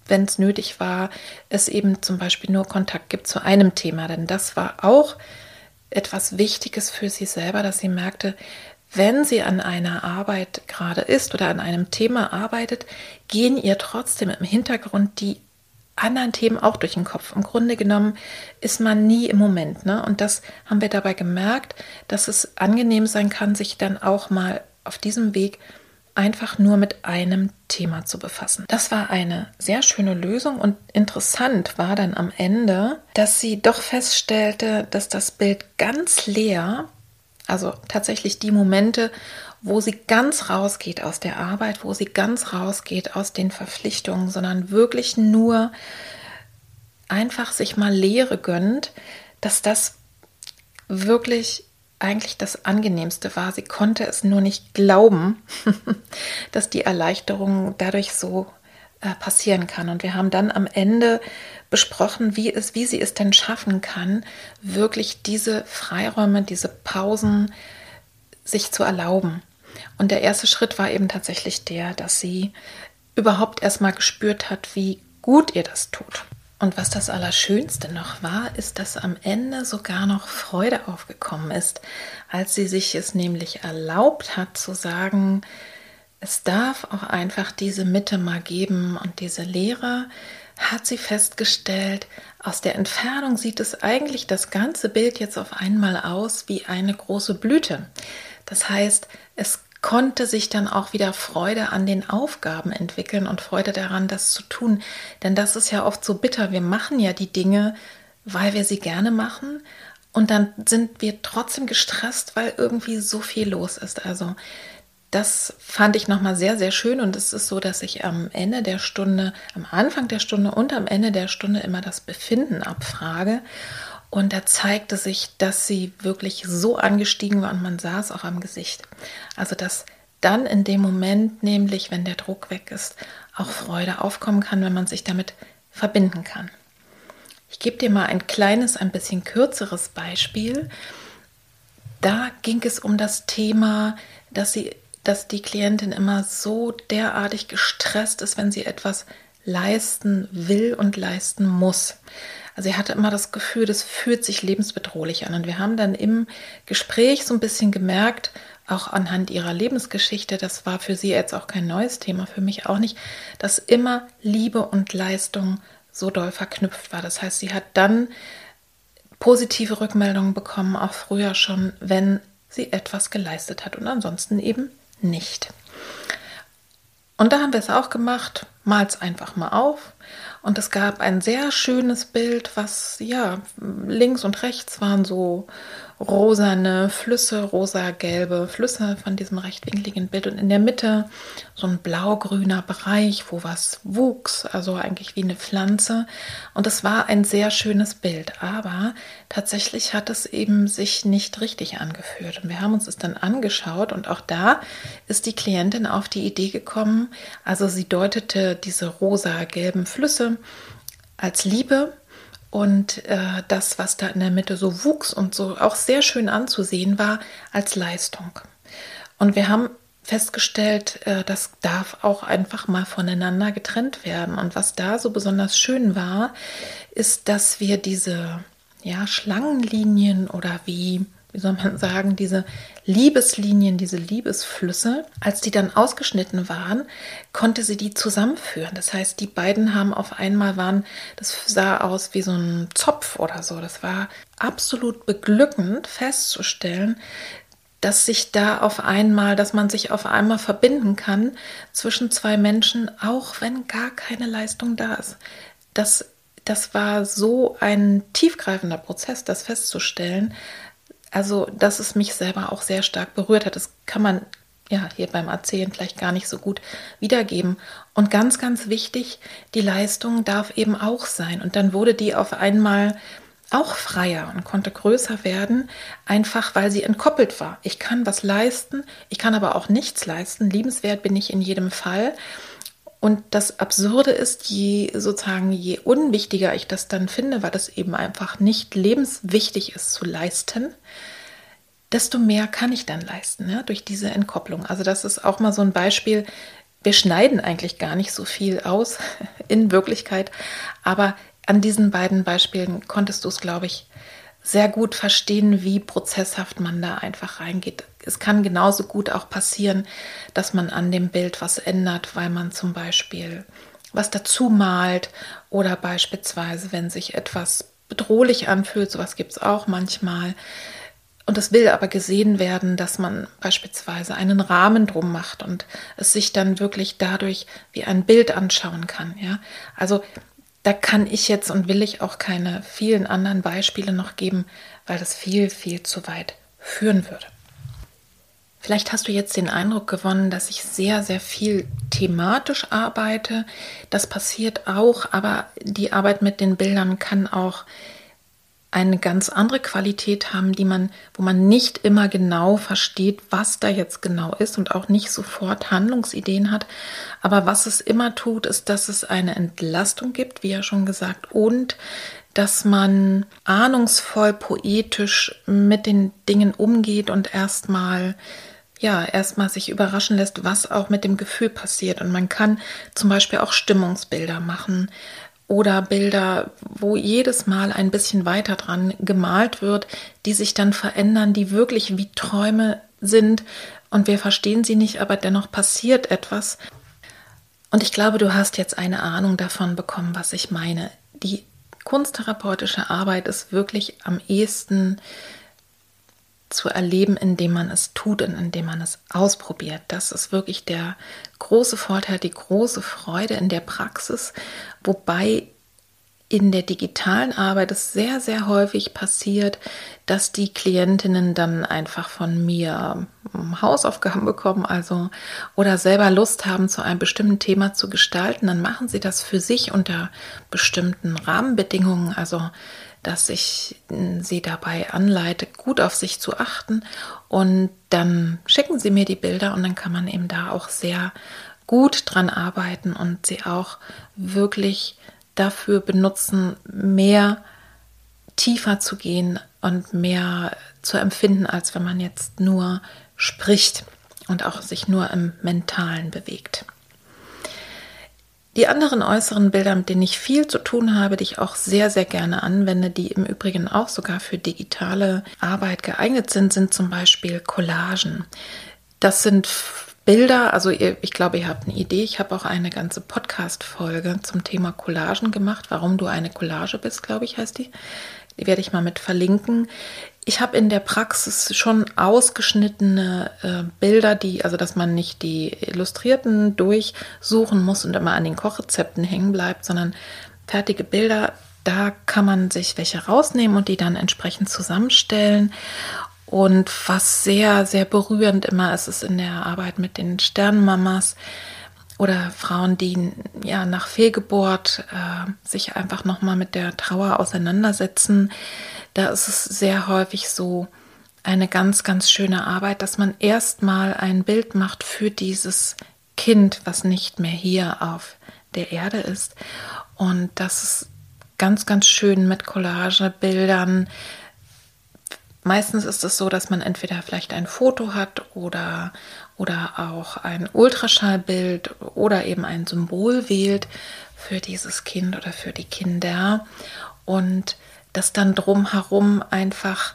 wenn es nötig war, es eben zum Beispiel nur Kontakt gibt zu einem Thema. Denn das war auch etwas Wichtiges für sie selber, dass sie merkte, wenn sie an einer Arbeit gerade ist oder an einem Thema arbeitet, gehen ihr trotzdem im Hintergrund die anderen Themen auch durch den Kopf. Im Grunde genommen ist man nie im Moment. Ne? Und das haben wir dabei gemerkt, dass es angenehm sein kann, sich dann auch mal auf diesem Weg einfach nur mit einem Thema zu befassen. Das war eine sehr schöne Lösung und interessant war dann am Ende, dass sie doch feststellte, dass das Bild ganz leer, also tatsächlich die Momente, wo sie ganz rausgeht aus der Arbeit, wo sie ganz rausgeht aus den Verpflichtungen, sondern wirklich nur einfach sich mal Lehre gönnt, dass das wirklich eigentlich das Angenehmste war. Sie konnte es nur nicht glauben, (laughs) dass die Erleichterung dadurch so äh, passieren kann. Und wir haben dann am Ende besprochen, wie, es, wie sie es denn schaffen kann, wirklich diese Freiräume, diese Pausen sich zu erlauben. Und der erste Schritt war eben tatsächlich der, dass sie überhaupt erstmal gespürt hat, wie gut ihr das tut. Und was das Allerschönste noch war, ist, dass am Ende sogar noch Freude aufgekommen ist, als sie sich es nämlich erlaubt hat zu sagen, es darf auch einfach diese Mitte mal geben und diese Leere hat sie festgestellt, aus der Entfernung sieht es eigentlich das ganze Bild jetzt auf einmal aus wie eine große Blüte. Das heißt, es konnte sich dann auch wieder Freude an den Aufgaben entwickeln und Freude daran, das zu tun. Denn das ist ja oft so bitter. Wir machen ja die Dinge, weil wir sie gerne machen. Und dann sind wir trotzdem gestresst, weil irgendwie so viel los ist. Also das fand ich nochmal sehr, sehr schön. Und es ist so, dass ich am Ende der Stunde, am Anfang der Stunde und am Ende der Stunde immer das Befinden abfrage. Und da zeigte sich, dass sie wirklich so angestiegen war und man sah es auch am Gesicht. Also, dass dann in dem Moment, nämlich wenn der Druck weg ist, auch Freude aufkommen kann, wenn man sich damit verbinden kann. Ich gebe dir mal ein kleines, ein bisschen kürzeres Beispiel. Da ging es um das Thema, dass sie dass die Klientin immer so derartig gestresst ist, wenn sie etwas leisten will und leisten muss. Also sie hatte immer das Gefühl, das fühlt sich lebensbedrohlich an. Und wir haben dann im Gespräch so ein bisschen gemerkt, auch anhand ihrer Lebensgeschichte, das war für sie jetzt auch kein neues Thema, für mich auch nicht, dass immer Liebe und Leistung so doll verknüpft war. Das heißt, sie hat dann positive Rückmeldungen bekommen, auch früher schon, wenn sie etwas geleistet hat und ansonsten eben nicht. Und da haben wir es auch gemacht, mal es einfach mal auf. Und es gab ein sehr schönes Bild, was ja links und rechts waren so rosane Flüsse, rosa-gelbe Flüsse von diesem rechtwinkligen Bild und in der Mitte so ein blau-grüner Bereich, wo was wuchs, also eigentlich wie eine Pflanze. Und es war ein sehr schönes Bild, aber tatsächlich hat es eben sich nicht richtig angeführt. Und wir haben uns es dann angeschaut und auch da ist die Klientin auf die Idee gekommen, also sie deutete diese rosa-gelben Flüsse als Liebe und äh, das, was da in der Mitte so wuchs und so auch sehr schön anzusehen war, als Leistung. Und wir haben festgestellt, äh, das darf auch einfach mal voneinander getrennt werden. Und was da so besonders schön war, ist, dass wir diese ja, Schlangenlinien oder wie wie soll man sagen, diese Liebeslinien, diese Liebesflüsse, als die dann ausgeschnitten waren, konnte sie die zusammenführen. Das heißt, die beiden haben auf einmal waren, das sah aus wie so ein Zopf oder so. Das war absolut beglückend festzustellen, dass sich da auf einmal, dass man sich auf einmal verbinden kann zwischen zwei Menschen, auch wenn gar keine Leistung da ist. Das, das war so ein tiefgreifender Prozess, das festzustellen, also, dass es mich selber auch sehr stark berührt hat. Das kann man ja hier beim Erzählen vielleicht gar nicht so gut wiedergeben. Und ganz, ganz wichtig, die Leistung darf eben auch sein. Und dann wurde die auf einmal auch freier und konnte größer werden, einfach weil sie entkoppelt war. Ich kann was leisten, ich kann aber auch nichts leisten. Liebenswert bin ich in jedem Fall. Und das Absurde ist, je sozusagen, je unwichtiger ich das dann finde, weil das eben einfach nicht lebenswichtig ist zu leisten, desto mehr kann ich dann leisten, ne? durch diese Entkopplung. Also das ist auch mal so ein Beispiel. Wir schneiden eigentlich gar nicht so viel aus (laughs) in Wirklichkeit, aber an diesen beiden Beispielen konntest du es, glaube ich, sehr gut verstehen, wie prozesshaft man da einfach reingeht. Es kann genauso gut auch passieren, dass man an dem Bild was ändert, weil man zum Beispiel was dazu malt oder beispielsweise, wenn sich etwas bedrohlich anfühlt, sowas gibt es auch manchmal. Und es will aber gesehen werden, dass man beispielsweise einen Rahmen drum macht und es sich dann wirklich dadurch wie ein Bild anschauen kann. Ja, also da kann ich jetzt und will ich auch keine vielen anderen Beispiele noch geben, weil das viel, viel zu weit führen würde. Vielleicht hast du jetzt den Eindruck gewonnen, dass ich sehr, sehr viel thematisch arbeite. Das passiert auch, aber die Arbeit mit den Bildern kann auch eine ganz andere Qualität haben, die man, wo man nicht immer genau versteht, was da jetzt genau ist und auch nicht sofort Handlungsideen hat. Aber was es immer tut, ist, dass es eine Entlastung gibt, wie ja schon gesagt, und dass man ahnungsvoll poetisch mit den Dingen umgeht und erstmal ja, erstmal sich überraschen lässt, was auch mit dem Gefühl passiert. Und man kann zum Beispiel auch Stimmungsbilder machen oder Bilder, wo jedes Mal ein bisschen weiter dran gemalt wird, die sich dann verändern, die wirklich wie Träume sind und wir verstehen sie nicht, aber dennoch passiert etwas. Und ich glaube, du hast jetzt eine Ahnung davon bekommen, was ich meine. Die kunsttherapeutische Arbeit ist wirklich am ehesten zu erleben, indem man es tut und indem man es ausprobiert. Das ist wirklich der große Vorteil, die große Freude in der Praxis, wobei in der digitalen Arbeit es sehr, sehr häufig passiert, dass die Klientinnen dann einfach von mir Hausaufgaben bekommen, also oder selber Lust haben, zu einem bestimmten Thema zu gestalten, dann machen sie das für sich unter bestimmten Rahmenbedingungen. Also dass ich sie dabei anleite, gut auf sich zu achten. Und dann schicken sie mir die Bilder und dann kann man eben da auch sehr gut dran arbeiten und sie auch wirklich dafür benutzen, mehr tiefer zu gehen und mehr zu empfinden, als wenn man jetzt nur spricht und auch sich nur im Mentalen bewegt. Die anderen äußeren Bilder, mit denen ich viel zu tun habe, die ich auch sehr, sehr gerne anwende, die im Übrigen auch sogar für digitale Arbeit geeignet sind, sind zum Beispiel Collagen. Das sind Bilder, also ihr, ich glaube, ihr habt eine Idee. Ich habe auch eine ganze Podcast-Folge zum Thema Collagen gemacht. Warum du eine Collage bist, glaube ich, heißt die. Die werde ich mal mit verlinken. Ich habe in der Praxis schon ausgeschnittene äh, Bilder, die, also dass man nicht die Illustrierten durchsuchen muss und immer an den Kochrezepten hängen bleibt, sondern fertige Bilder, da kann man sich welche rausnehmen und die dann entsprechend zusammenstellen. Und was sehr, sehr berührend immer ist, ist in der Arbeit mit den Sternmamas, oder Frauen, die ja nach Fehlgeburt äh, sich einfach nochmal mit der Trauer auseinandersetzen. Da ist es sehr häufig so eine ganz, ganz schöne Arbeit, dass man erstmal ein Bild macht für dieses Kind, was nicht mehr hier auf der Erde ist. Und das ist ganz, ganz schön mit Collagebildern Meistens ist es so, dass man entweder vielleicht ein Foto hat oder, oder auch ein Ultraschallbild oder eben ein Symbol wählt für dieses Kind oder für die Kinder und dass dann drumherum einfach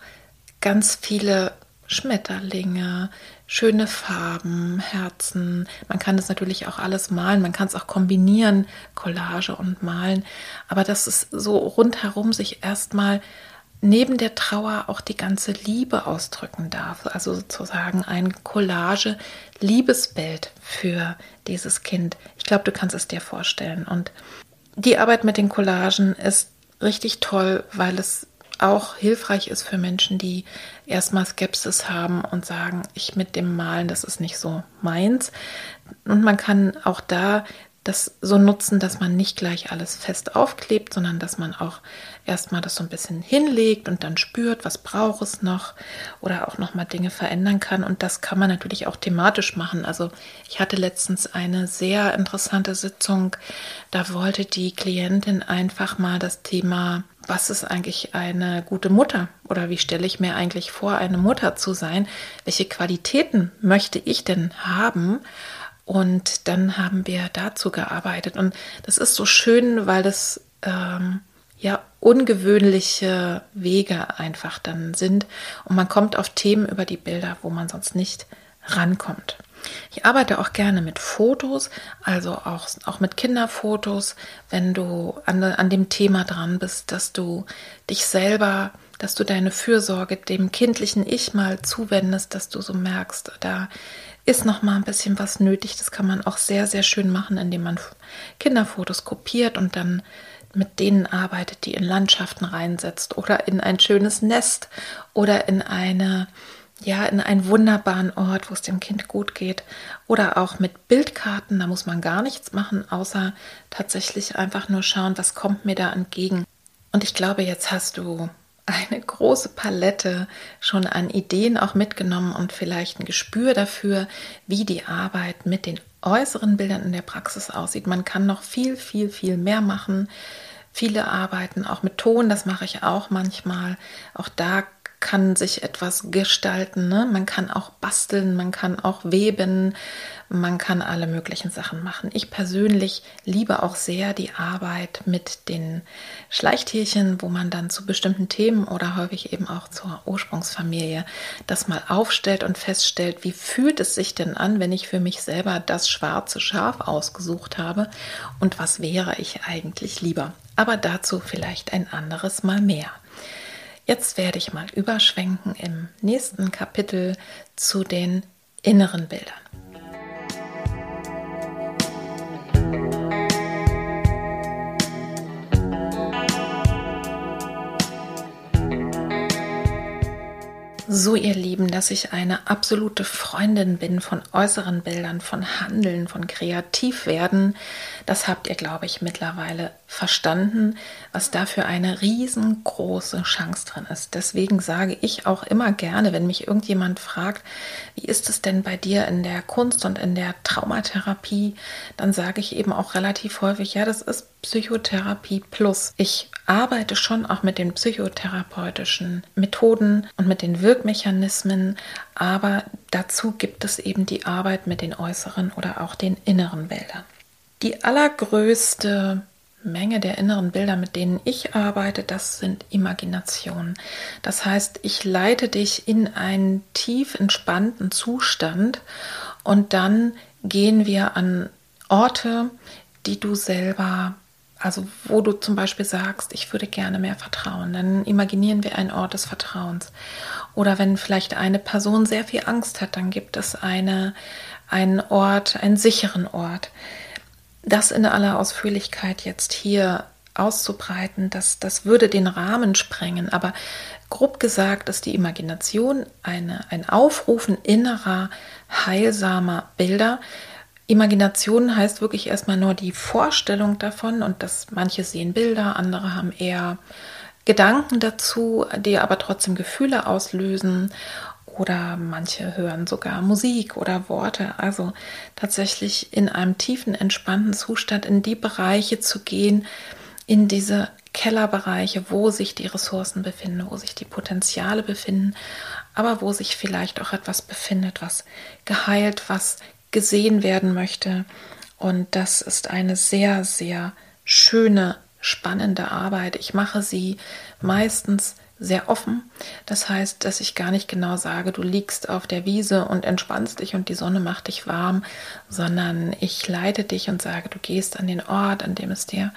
ganz viele Schmetterlinge, schöne Farben, Herzen. Man kann das natürlich auch alles malen, man kann es auch kombinieren, Collage und malen, aber dass es so rundherum sich erstmal neben der Trauer auch die ganze Liebe ausdrücken darf. Also sozusagen ein Collage-Liebesbild für dieses Kind. Ich glaube, du kannst es dir vorstellen. Und die Arbeit mit den Collagen ist richtig toll, weil es auch hilfreich ist für Menschen, die erstmal Skepsis haben und sagen, ich mit dem Malen, das ist nicht so meins. Und man kann auch da das so nutzen, dass man nicht gleich alles fest aufklebt, sondern dass man auch erstmal das so ein bisschen hinlegt und dann spürt, was braucht es noch oder auch nochmal Dinge verändern kann. Und das kann man natürlich auch thematisch machen. Also ich hatte letztens eine sehr interessante Sitzung, da wollte die Klientin einfach mal das Thema was ist eigentlich eine gute Mutter oder wie stelle ich mir eigentlich vor, eine Mutter zu sein? Welche Qualitäten möchte ich denn haben? Und dann haben wir dazu gearbeitet. Und das ist so schön, weil das ähm, ja ungewöhnliche Wege einfach dann sind. Und man kommt auf Themen über die Bilder, wo man sonst nicht rankommt. Ich arbeite auch gerne mit Fotos, also auch, auch mit Kinderfotos, wenn du an, an dem Thema dran bist, dass du dich selber, dass du deine Fürsorge dem kindlichen Ich mal zuwendest, dass du so merkst, da ist noch mal ein bisschen was nötig. Das kann man auch sehr, sehr schön machen, indem man Kinderfotos kopiert und dann mit denen arbeitet, die in Landschaften reinsetzt oder in ein schönes Nest oder in eine ja, in einen wunderbaren Ort, wo es dem Kind gut geht. Oder auch mit Bildkarten, da muss man gar nichts machen, außer tatsächlich einfach nur schauen, was kommt mir da entgegen. Und ich glaube, jetzt hast du eine große Palette schon an Ideen auch mitgenommen und vielleicht ein Gespür dafür, wie die Arbeit mit den äußeren Bildern in der Praxis aussieht. Man kann noch viel, viel, viel mehr machen. Viele arbeiten auch mit Ton, das mache ich auch manchmal. Auch da kann sich etwas gestalten. Ne? Man kann auch basteln, man kann auch weben, man kann alle möglichen Sachen machen. Ich persönlich liebe auch sehr die Arbeit mit den Schleichtierchen, wo man dann zu bestimmten Themen oder häufig eben auch zur Ursprungsfamilie das mal aufstellt und feststellt, wie fühlt es sich denn an, wenn ich für mich selber das schwarze Schaf ausgesucht habe und was wäre ich eigentlich lieber. Aber dazu vielleicht ein anderes Mal mehr. Jetzt werde ich mal überschwenken im nächsten Kapitel zu den inneren Bildern. So, ihr Lieben, dass ich eine absolute Freundin bin von äußeren Bildern, von Handeln, von Kreativwerden, das habt ihr, glaube ich, mittlerweile verstanden, was da für eine riesengroße Chance drin ist. Deswegen sage ich auch immer gerne, wenn mich irgendjemand fragt, wie ist es denn bei dir in der Kunst und in der Traumatherapie, dann sage ich eben auch relativ häufig, ja, das ist Psychotherapie plus. Ich arbeite schon auch mit den psychotherapeutischen Methoden und mit den Wirkmechanismen, aber dazu gibt es eben die Arbeit mit den äußeren oder auch den inneren Bildern. Die allergrößte Menge der inneren Bilder, mit denen ich arbeite, das sind Imaginationen. Das heißt, ich leite dich in einen tief entspannten Zustand und dann gehen wir an Orte, die du selber, also wo du zum Beispiel sagst, ich würde gerne mehr vertrauen, dann imaginieren wir einen Ort des Vertrauens. Oder wenn vielleicht eine Person sehr viel Angst hat, dann gibt es eine, einen Ort, einen sicheren Ort das in aller Ausführlichkeit jetzt hier auszubreiten, das, das würde den Rahmen sprengen. Aber grob gesagt ist die Imagination eine, ein Aufrufen innerer, heilsamer Bilder. Imagination heißt wirklich erstmal nur die Vorstellung davon und dass manche sehen Bilder, andere haben eher Gedanken dazu, die aber trotzdem Gefühle auslösen oder manche hören sogar Musik oder Worte. Also tatsächlich in einem tiefen, entspannten Zustand in die Bereiche zu gehen, in diese Kellerbereiche, wo sich die Ressourcen befinden, wo sich die Potenziale befinden, aber wo sich vielleicht auch etwas befindet, was geheilt, was gesehen werden möchte. Und das ist eine sehr, sehr schöne, spannende Arbeit. Ich mache sie meistens sehr offen. Das heißt, dass ich gar nicht genau sage, du liegst auf der Wiese und entspannst dich und die Sonne macht dich warm, sondern ich leite dich und sage, du gehst an den Ort, an dem es dir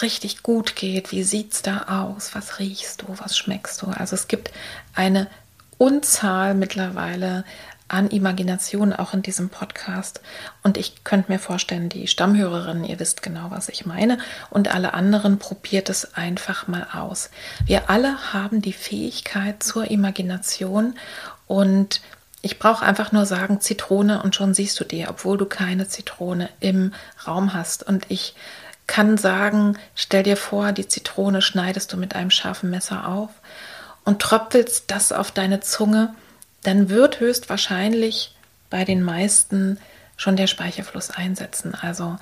richtig gut geht. Wie sieht's da aus? Was riechst du? Was schmeckst du? Also es gibt eine Unzahl mittlerweile an Imagination auch in diesem Podcast. Und ich könnte mir vorstellen, die Stammhörerinnen, ihr wisst genau, was ich meine. Und alle anderen probiert es einfach mal aus. Wir alle haben die Fähigkeit zur Imagination und ich brauche einfach nur sagen Zitrone und schon siehst du dir, obwohl du keine Zitrone im Raum hast. Und ich kann sagen, stell dir vor, die Zitrone schneidest du mit einem scharfen Messer auf und tröpfelst das auf deine Zunge dann wird höchstwahrscheinlich bei den meisten schon der Speicherfluss einsetzen. Also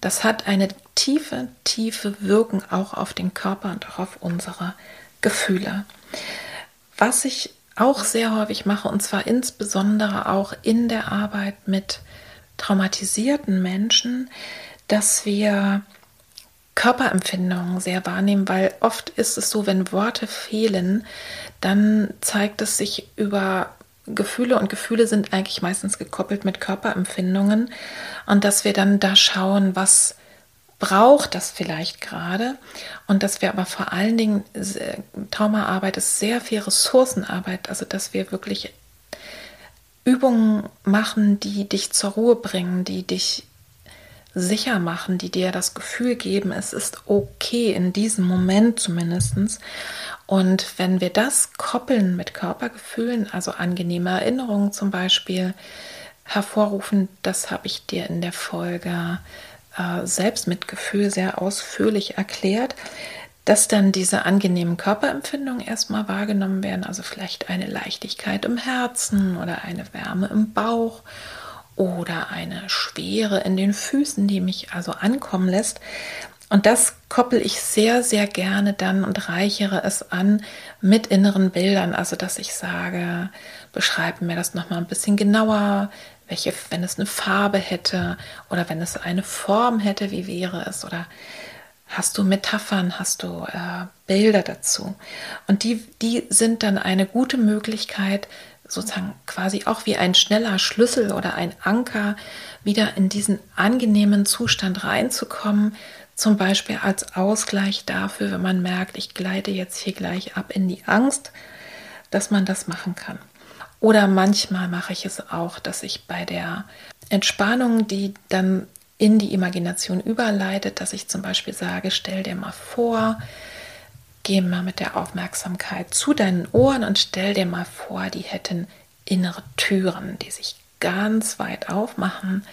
das hat eine tiefe, tiefe Wirkung auch auf den Körper und auch auf unsere Gefühle. Was ich auch sehr häufig mache, und zwar insbesondere auch in der Arbeit mit traumatisierten Menschen, dass wir Körperempfindungen sehr wahrnehmen, weil oft ist es so, wenn Worte fehlen, dann zeigt es sich über Gefühle und Gefühle sind eigentlich meistens gekoppelt mit Körperempfindungen und dass wir dann da schauen, was braucht das vielleicht gerade und dass wir aber vor allen Dingen Traumaarbeit ist sehr viel Ressourcenarbeit, also dass wir wirklich Übungen machen, die dich zur Ruhe bringen, die dich sicher machen, die dir das Gefühl geben, es ist okay, in diesem Moment zumindest. Und wenn wir das koppeln mit Körpergefühlen, also angenehme Erinnerungen zum Beispiel, hervorrufen, das habe ich dir in der Folge äh, Selbstmitgefühl sehr ausführlich erklärt, dass dann diese angenehmen Körperempfindungen erstmal wahrgenommen werden, also vielleicht eine Leichtigkeit im Herzen oder eine Wärme im Bauch oder eine Schwere in den Füßen, die mich also ankommen lässt. Und das koppel ich sehr, sehr gerne dann und reichere es an mit inneren Bildern. Also, dass ich sage, beschreibe mir das nochmal ein bisschen genauer, welche, wenn es eine Farbe hätte oder wenn es eine Form hätte, wie wäre es? Oder hast du Metaphern, hast du äh, Bilder dazu? Und die, die sind dann eine gute Möglichkeit, sozusagen quasi auch wie ein schneller Schlüssel oder ein Anker, wieder in diesen angenehmen Zustand reinzukommen, zum Beispiel als Ausgleich dafür, wenn man merkt, ich gleite jetzt hier gleich ab in die Angst, dass man das machen kann. Oder manchmal mache ich es auch, dass ich bei der Entspannung, die dann in die Imagination überleitet, dass ich zum Beispiel sage, stell dir mal vor, geh mal mit der Aufmerksamkeit zu deinen Ohren und stell dir mal vor, die hätten innere Türen, die sich ganz weit aufmachen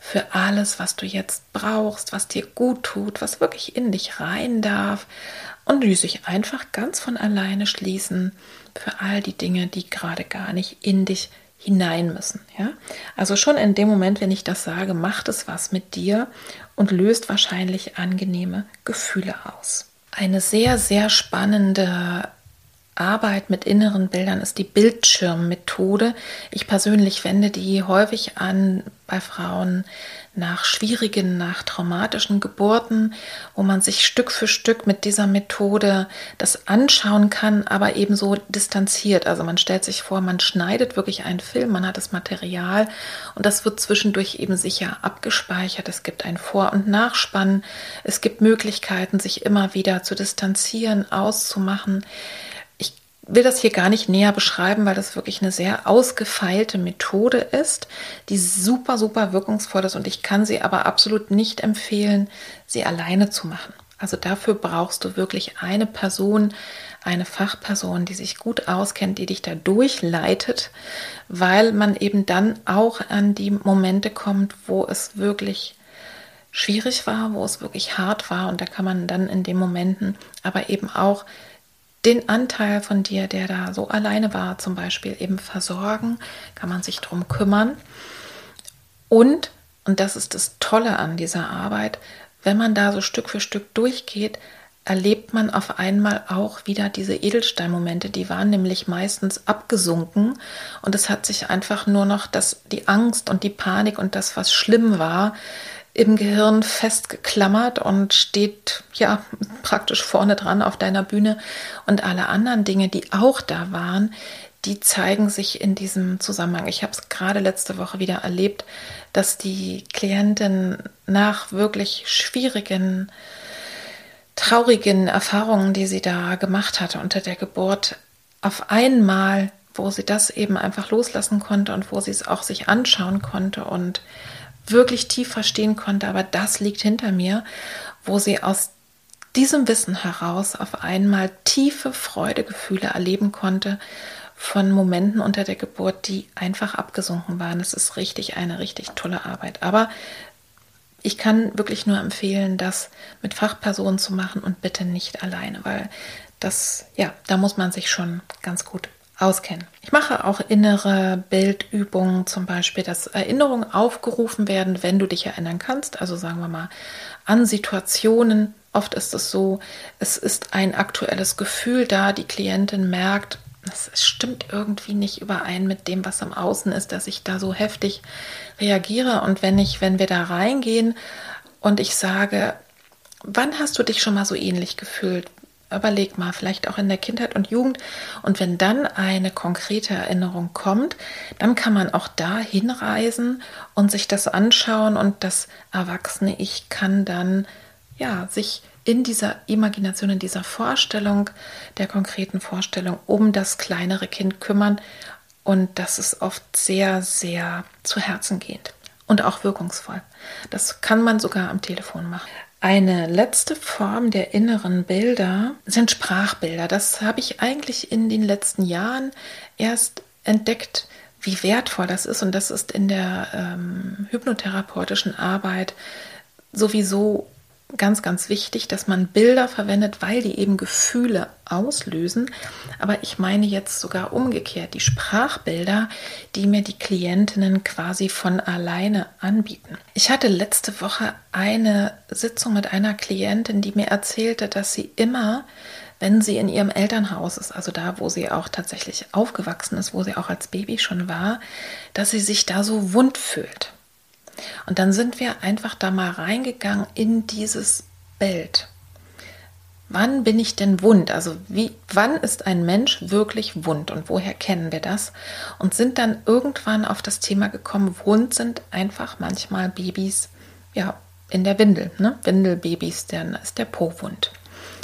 für alles, was du jetzt brauchst, was dir gut tut, was wirklich in dich rein darf und die sich einfach ganz von alleine schließen für all die Dinge, die gerade gar nicht in dich hinein müssen. Ja? Also schon in dem Moment, wenn ich das sage, macht es was mit dir und löst wahrscheinlich angenehme Gefühle aus. Eine sehr, sehr spannende Arbeit mit inneren Bildern ist die Bildschirmmethode. Ich persönlich wende die häufig an bei Frauen nach schwierigen, nach traumatischen Geburten, wo man sich Stück für Stück mit dieser Methode das anschauen kann, aber ebenso distanziert. Also man stellt sich vor, man schneidet wirklich einen Film, man hat das Material und das wird zwischendurch eben sicher abgespeichert. Es gibt ein Vor- und Nachspann. Es gibt Möglichkeiten, sich immer wieder zu distanzieren, auszumachen will das hier gar nicht näher beschreiben, weil das wirklich eine sehr ausgefeilte Methode ist, die super, super wirkungsvoll ist und ich kann sie aber absolut nicht empfehlen, sie alleine zu machen. Also dafür brauchst du wirklich eine Person, eine Fachperson, die sich gut auskennt, die dich da durchleitet, weil man eben dann auch an die Momente kommt, wo es wirklich schwierig war, wo es wirklich hart war und da kann man dann in den Momenten aber eben auch den Anteil von dir, der da so alleine war, zum Beispiel eben versorgen, kann man sich darum kümmern. Und, und das ist das Tolle an dieser Arbeit, wenn man da so Stück für Stück durchgeht, erlebt man auf einmal auch wieder diese Edelsteinmomente, die waren nämlich meistens abgesunken und es hat sich einfach nur noch das, die Angst und die Panik und das, was schlimm war, im Gehirn festgeklammert und steht ja praktisch vorne dran auf deiner Bühne. Und alle anderen Dinge, die auch da waren, die zeigen sich in diesem Zusammenhang. Ich habe es gerade letzte Woche wieder erlebt, dass die Klientin nach wirklich schwierigen, traurigen Erfahrungen, die sie da gemacht hatte unter der Geburt, auf einmal, wo sie das eben einfach loslassen konnte und wo sie es auch sich anschauen konnte und wirklich tief verstehen konnte, aber das liegt hinter mir, wo sie aus diesem Wissen heraus auf einmal tiefe Freudegefühle erleben konnte von Momenten unter der Geburt, die einfach abgesunken waren. Es ist richtig eine richtig tolle Arbeit. Aber ich kann wirklich nur empfehlen, das mit Fachpersonen zu machen und bitte nicht alleine, weil das, ja, da muss man sich schon ganz gut auskennen. Ich mache auch innere Bildübungen, zum Beispiel, dass Erinnerungen aufgerufen werden, wenn du dich erinnern kannst. Also sagen wir mal an Situationen. Oft ist es so, es ist ein aktuelles Gefühl da. Die Klientin merkt, es stimmt irgendwie nicht überein mit dem, was am Außen ist, dass ich da so heftig reagiere. Und wenn ich, wenn wir da reingehen und ich sage, wann hast du dich schon mal so ähnlich gefühlt? Überleg mal, vielleicht auch in der Kindheit und Jugend. Und wenn dann eine konkrete Erinnerung kommt, dann kann man auch da hinreisen und sich das anschauen und das erwachsene Ich kann dann ja sich in dieser Imagination, in dieser Vorstellung, der konkreten Vorstellung um das kleinere Kind kümmern. Und das ist oft sehr, sehr zu Herzen gehend. und auch wirkungsvoll. Das kann man sogar am Telefon machen. Eine letzte Form der inneren Bilder sind Sprachbilder. Das habe ich eigentlich in den letzten Jahren erst entdeckt, wie wertvoll das ist. Und das ist in der ähm, hypnotherapeutischen Arbeit sowieso ganz, ganz wichtig, dass man Bilder verwendet, weil die eben Gefühle auslösen. Aber ich meine jetzt sogar umgekehrt die Sprachbilder, die mir die Klientinnen quasi von alleine anbieten. Ich hatte letzte Woche eine Sitzung mit einer Klientin, die mir erzählte, dass sie immer wenn sie in ihrem Elternhaus ist, also da, wo sie auch tatsächlich aufgewachsen ist, wo sie auch als Baby schon war, dass sie sich da so wund fühlt. Und dann sind wir einfach da mal reingegangen in dieses Bild. Wann bin ich denn wund? Also wie, wann ist ein Mensch wirklich wund und woher kennen wir das? Und sind dann irgendwann auf das Thema gekommen, wund sind einfach manchmal Babys, ja, in der Windel, ne? Windelbabys, dann ist der Po wund.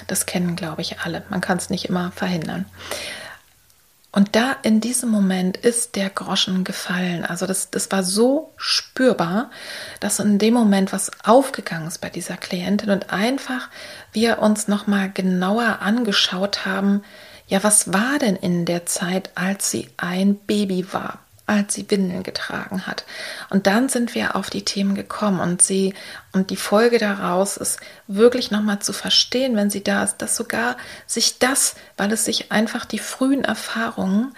Das kennen, glaube ich, alle. Man kann es nicht immer verhindern. Und da in diesem Moment ist der Groschen gefallen. Also das, das war so spürbar, dass in dem Moment was aufgegangen ist bei dieser Klientin und einfach wir uns nochmal genauer angeschaut haben, ja, was war denn in der Zeit, als sie ein Baby war? Als sie Windeln getragen hat. Und dann sind wir auf die Themen gekommen und sie und die Folge daraus ist wirklich nochmal zu verstehen, wenn sie da ist, dass sogar sich das, weil es sich einfach die frühen Erfahrungen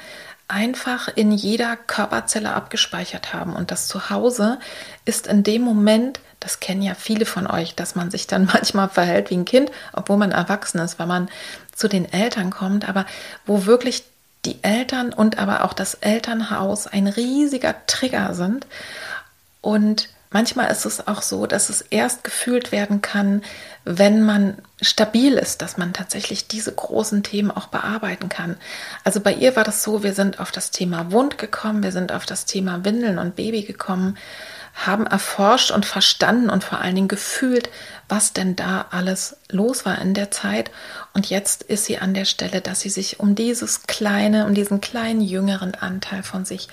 einfach in jeder Körperzelle abgespeichert haben und das Zuhause ist in dem Moment, das kennen ja viele von euch, dass man sich dann (laughs) manchmal verhält wie ein Kind, obwohl man erwachsen ist, weil man zu den Eltern kommt, aber wo wirklich die Eltern und aber auch das Elternhaus ein riesiger Trigger sind. Und manchmal ist es auch so, dass es erst gefühlt werden kann, wenn man stabil ist, dass man tatsächlich diese großen Themen auch bearbeiten kann. Also bei ihr war das so, wir sind auf das Thema Wund gekommen, wir sind auf das Thema Windeln und Baby gekommen, haben erforscht und verstanden und vor allen Dingen gefühlt, was denn da alles los war in der Zeit. Und jetzt ist sie an der Stelle, dass sie sich um dieses kleine, um diesen kleinen jüngeren Anteil von sich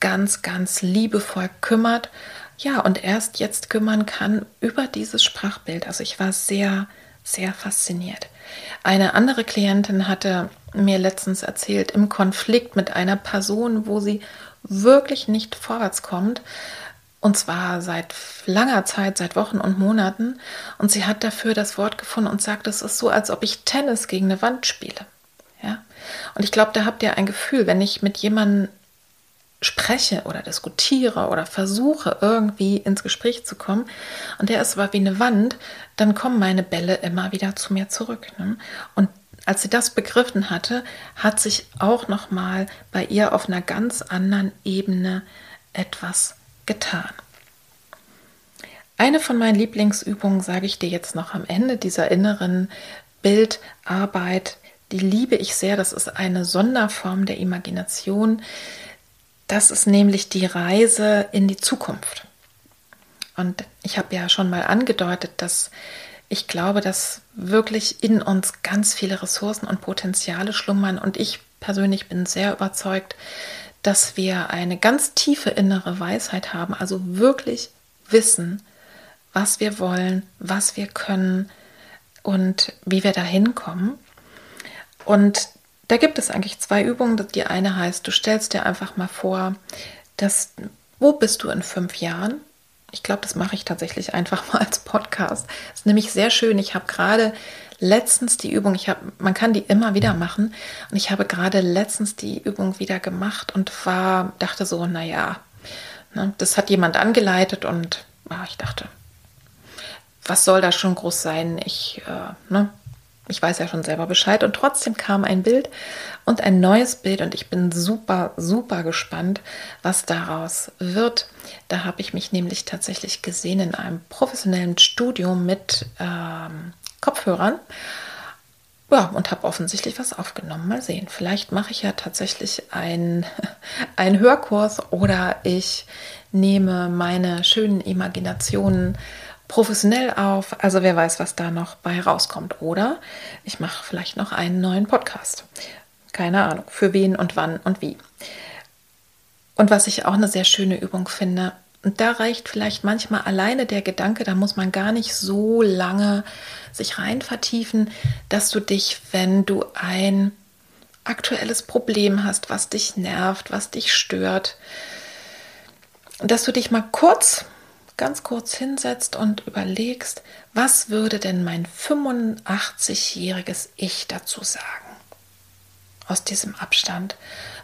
ganz, ganz liebevoll kümmert. Ja, und erst jetzt kümmern kann über dieses Sprachbild. Also ich war sehr, sehr fasziniert. Eine andere Klientin hatte mir letztens erzählt, im Konflikt mit einer Person, wo sie wirklich nicht vorwärts kommt, und zwar seit langer Zeit, seit Wochen und Monaten. Und sie hat dafür das Wort gefunden und sagt, es ist so, als ob ich Tennis gegen eine Wand spiele. Ja? Und ich glaube, da habt ihr ein Gefühl, wenn ich mit jemandem spreche oder diskutiere oder versuche irgendwie ins Gespräch zu kommen und der ist aber wie eine Wand, dann kommen meine Bälle immer wieder zu mir zurück. Ne? Und als sie das begriffen hatte, hat sich auch noch mal bei ihr auf einer ganz anderen Ebene etwas getan. Eine von meinen Lieblingsübungen sage ich dir jetzt noch am Ende dieser inneren Bildarbeit. Die liebe ich sehr. Das ist eine Sonderform der Imagination. Das ist nämlich die Reise in die Zukunft. Und ich habe ja schon mal angedeutet, dass ich glaube, dass wirklich in uns ganz viele Ressourcen und Potenziale schlummern. Und ich persönlich bin sehr überzeugt, dass wir eine ganz tiefe innere Weisheit haben, also wirklich wissen, was wir wollen, was wir können und wie wir da hinkommen. Und da gibt es eigentlich zwei Übungen. Die eine heißt, du stellst dir einfach mal vor, dass, wo bist du in fünf Jahren? Ich glaube, das mache ich tatsächlich (laughs) einfach mal als Podcast. Das ist nämlich sehr schön. Ich habe gerade letztens die Übung, ich habe, man kann die immer wieder machen. Und ich habe gerade letztens die Übung wieder gemacht und war, dachte so, naja, ne, das hat jemand angeleitet und ah, ich dachte, was soll da schon groß sein? Ich, äh, ne, ich weiß ja schon selber Bescheid. Und trotzdem kam ein Bild und ein neues Bild und ich bin super, super gespannt, was daraus wird. Da habe ich mich nämlich tatsächlich gesehen in einem professionellen Studio mit ähm, Kopfhörern. Ja, und habe offensichtlich was aufgenommen. Mal sehen. Vielleicht mache ich ja tatsächlich einen (laughs) Hörkurs oder ich nehme meine schönen Imaginationen professionell auf. Also wer weiß, was da noch bei rauskommt. Oder ich mache vielleicht noch einen neuen Podcast. Keine Ahnung, für wen und wann und wie. Und was ich auch eine sehr schöne Übung finde, Und da reicht vielleicht manchmal alleine der Gedanke, da muss man gar nicht so lange sich rein vertiefen, dass du dich, wenn du ein aktuelles Problem hast, was dich nervt, was dich stört, dass du dich mal kurz, ganz kurz hinsetzt und überlegst, was würde denn mein 85-jähriges Ich dazu sagen? Aus diesem Abstand.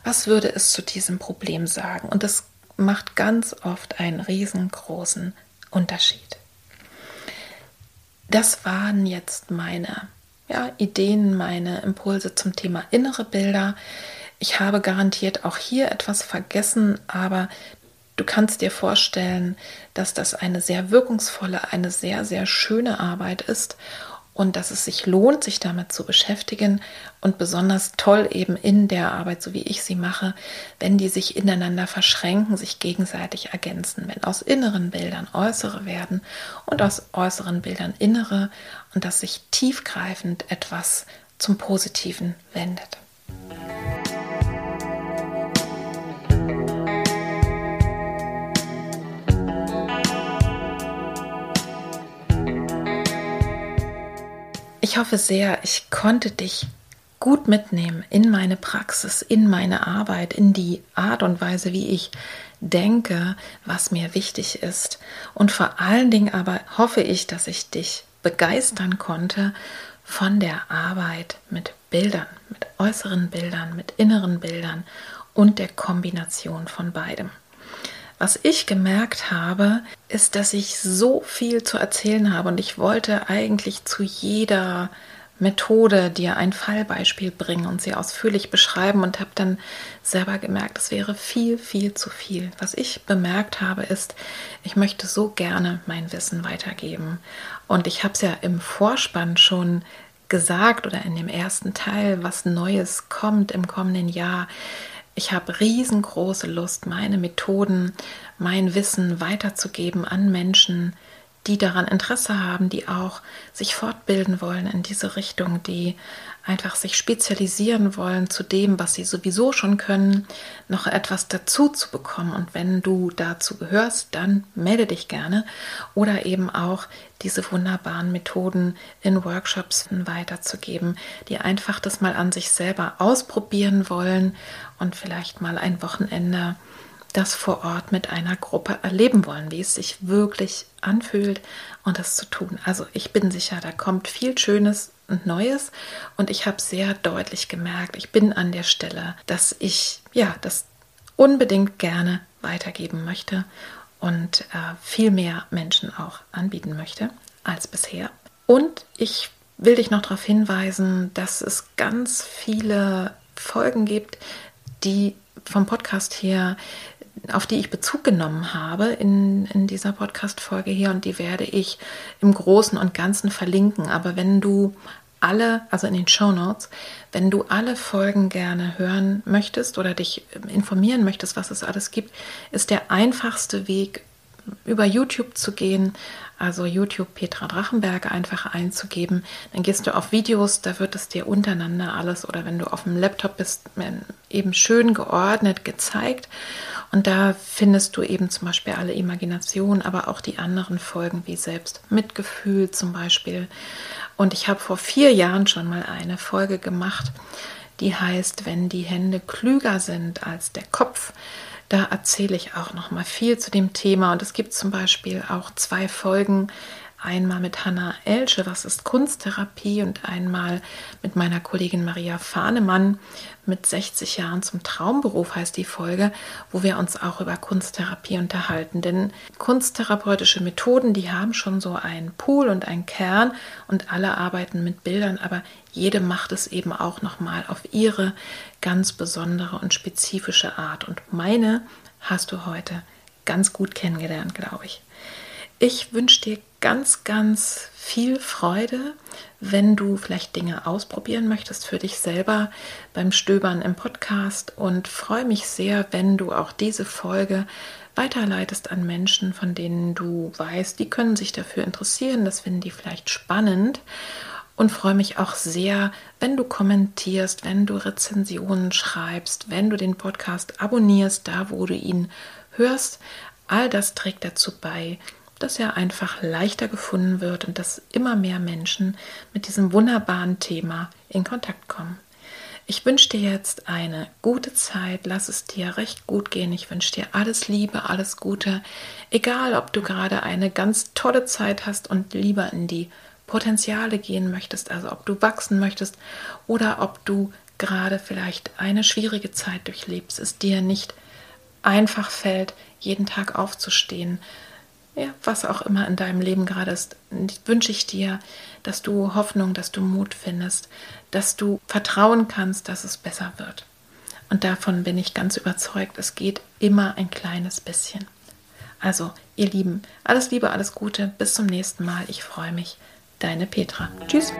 Was würde es zu diesem Problem sagen? Und das macht ganz oft einen riesengroßen Unterschied. Das waren jetzt meine ja, Ideen, meine Impulse zum Thema innere Bilder. Ich habe garantiert auch hier etwas vergessen, aber du kannst dir vorstellen, dass das eine sehr wirkungsvolle, eine sehr, sehr schöne Arbeit ist und dass es sich lohnt, sich damit zu beschäftigen und besonders toll eben in der Arbeit, so wie ich sie mache, wenn die sich ineinander verschränken, sich gegenseitig ergänzen, wenn aus inneren Bildern äußere werden und aus äußeren Bildern innere und dass sich tiefgreifend etwas zum Positiven wendet. Ich hoffe sehr, ich konnte dich gut mitnehmen in meine Praxis, in meine Arbeit, in die Art und Weise, wie ich denke, was mir wichtig ist. Und vor allen Dingen aber hoffe ich, dass ich dich begeistern konnte von der Arbeit mit Bildern, mit äußeren Bildern, mit inneren Bildern und der Kombination von beidem. Was ich gemerkt habe, ist, dass ich so viel zu erzählen habe und ich wollte eigentlich zu jeder Methode dir ein Fallbeispiel bringen und sie ausführlich beschreiben und habe dann selber gemerkt, es wäre viel, viel zu viel. Was ich bemerkt habe, ist, ich möchte so gerne mein Wissen weitergeben. Und ich habe es ja im Vorspann schon gesagt oder in dem ersten Teil, was Neues kommt im kommenden Jahr. Ich habe riesengroße Lust, meine Methoden, mein Wissen weiterzugeben an Menschen, die daran Interesse haben, die auch sich fortbilden wollen in diese Richtung, die einfach sich spezialisieren wollen zu dem, was sie sowieso schon können, noch etwas dazu zu bekommen. Und wenn du dazu gehörst, dann melde dich gerne oder eben auch diese wunderbaren Methoden in Workshops weiterzugeben, die einfach das mal an sich selber ausprobieren wollen und vielleicht mal ein Wochenende das vor Ort mit einer Gruppe erleben wollen, wie es sich wirklich anfühlt und das zu tun. Also ich bin sicher, da kommt viel Schönes und Neues und ich habe sehr deutlich gemerkt, ich bin an der Stelle, dass ich ja das unbedingt gerne weitergeben möchte und äh, viel mehr Menschen auch anbieten möchte als bisher. Und ich will dich noch darauf hinweisen, dass es ganz viele Folgen gibt, die vom Podcast her auf die ich Bezug genommen habe in, in dieser Podcast-Folge hier und die werde ich im Großen und Ganzen verlinken. Aber wenn du alle, also in den Show Notes, wenn du alle Folgen gerne hören möchtest oder dich informieren möchtest, was es alles gibt, ist der einfachste Weg, über YouTube zu gehen, also YouTube Petra Drachenberger einfach einzugeben. Dann gehst du auf Videos, da wird es dir untereinander alles oder wenn du auf dem Laptop bist, eben schön geordnet gezeigt. Und da findest du eben zum Beispiel alle Imaginationen, aber auch die anderen Folgen wie selbst Mitgefühl zum Beispiel. Und ich habe vor vier Jahren schon mal eine Folge gemacht, die heißt, wenn die Hände klüger sind als der Kopf. Da erzähle ich auch noch mal viel zu dem Thema. Und es gibt zum Beispiel auch zwei Folgen, einmal mit Hanna Elsche, was ist Kunsttherapie und einmal mit meiner Kollegin Maria Fahnemann mit 60 Jahren zum Traumberuf heißt die Folge, wo wir uns auch über Kunsttherapie unterhalten. Denn kunsttherapeutische Methoden, die haben schon so einen Pool und einen Kern und alle arbeiten mit Bildern, aber jede macht es eben auch nochmal auf ihre ganz besondere und spezifische Art. Und meine hast du heute ganz gut kennengelernt, glaube ich. Ich wünsche dir ganz, ganz viel Freude, wenn du vielleicht Dinge ausprobieren möchtest für dich selber beim Stöbern im Podcast. Und freue mich sehr, wenn du auch diese Folge weiterleitest an Menschen, von denen du weißt, die können sich dafür interessieren, das finden die vielleicht spannend. Und freue mich auch sehr, wenn du kommentierst, wenn du Rezensionen schreibst, wenn du den Podcast abonnierst, da wo du ihn hörst. All das trägt dazu bei, dass er einfach leichter gefunden wird und dass immer mehr Menschen mit diesem wunderbaren Thema in Kontakt kommen. Ich wünsche dir jetzt eine gute Zeit, lass es dir recht gut gehen. Ich wünsche dir alles Liebe, alles Gute. Egal, ob du gerade eine ganz tolle Zeit hast und lieber in die Potenziale gehen möchtest, also ob du wachsen möchtest oder ob du gerade vielleicht eine schwierige Zeit durchlebst, es dir nicht einfach fällt, jeden Tag aufzustehen, ja, was auch immer in deinem Leben gerade ist, wünsche ich dir, dass du Hoffnung, dass du Mut findest, dass du vertrauen kannst, dass es besser wird. Und davon bin ich ganz überzeugt, es geht immer ein kleines bisschen. Also, ihr Lieben, alles Liebe, alles Gute, bis zum nächsten Mal. Ich freue mich. Deine Petra. Tschüss.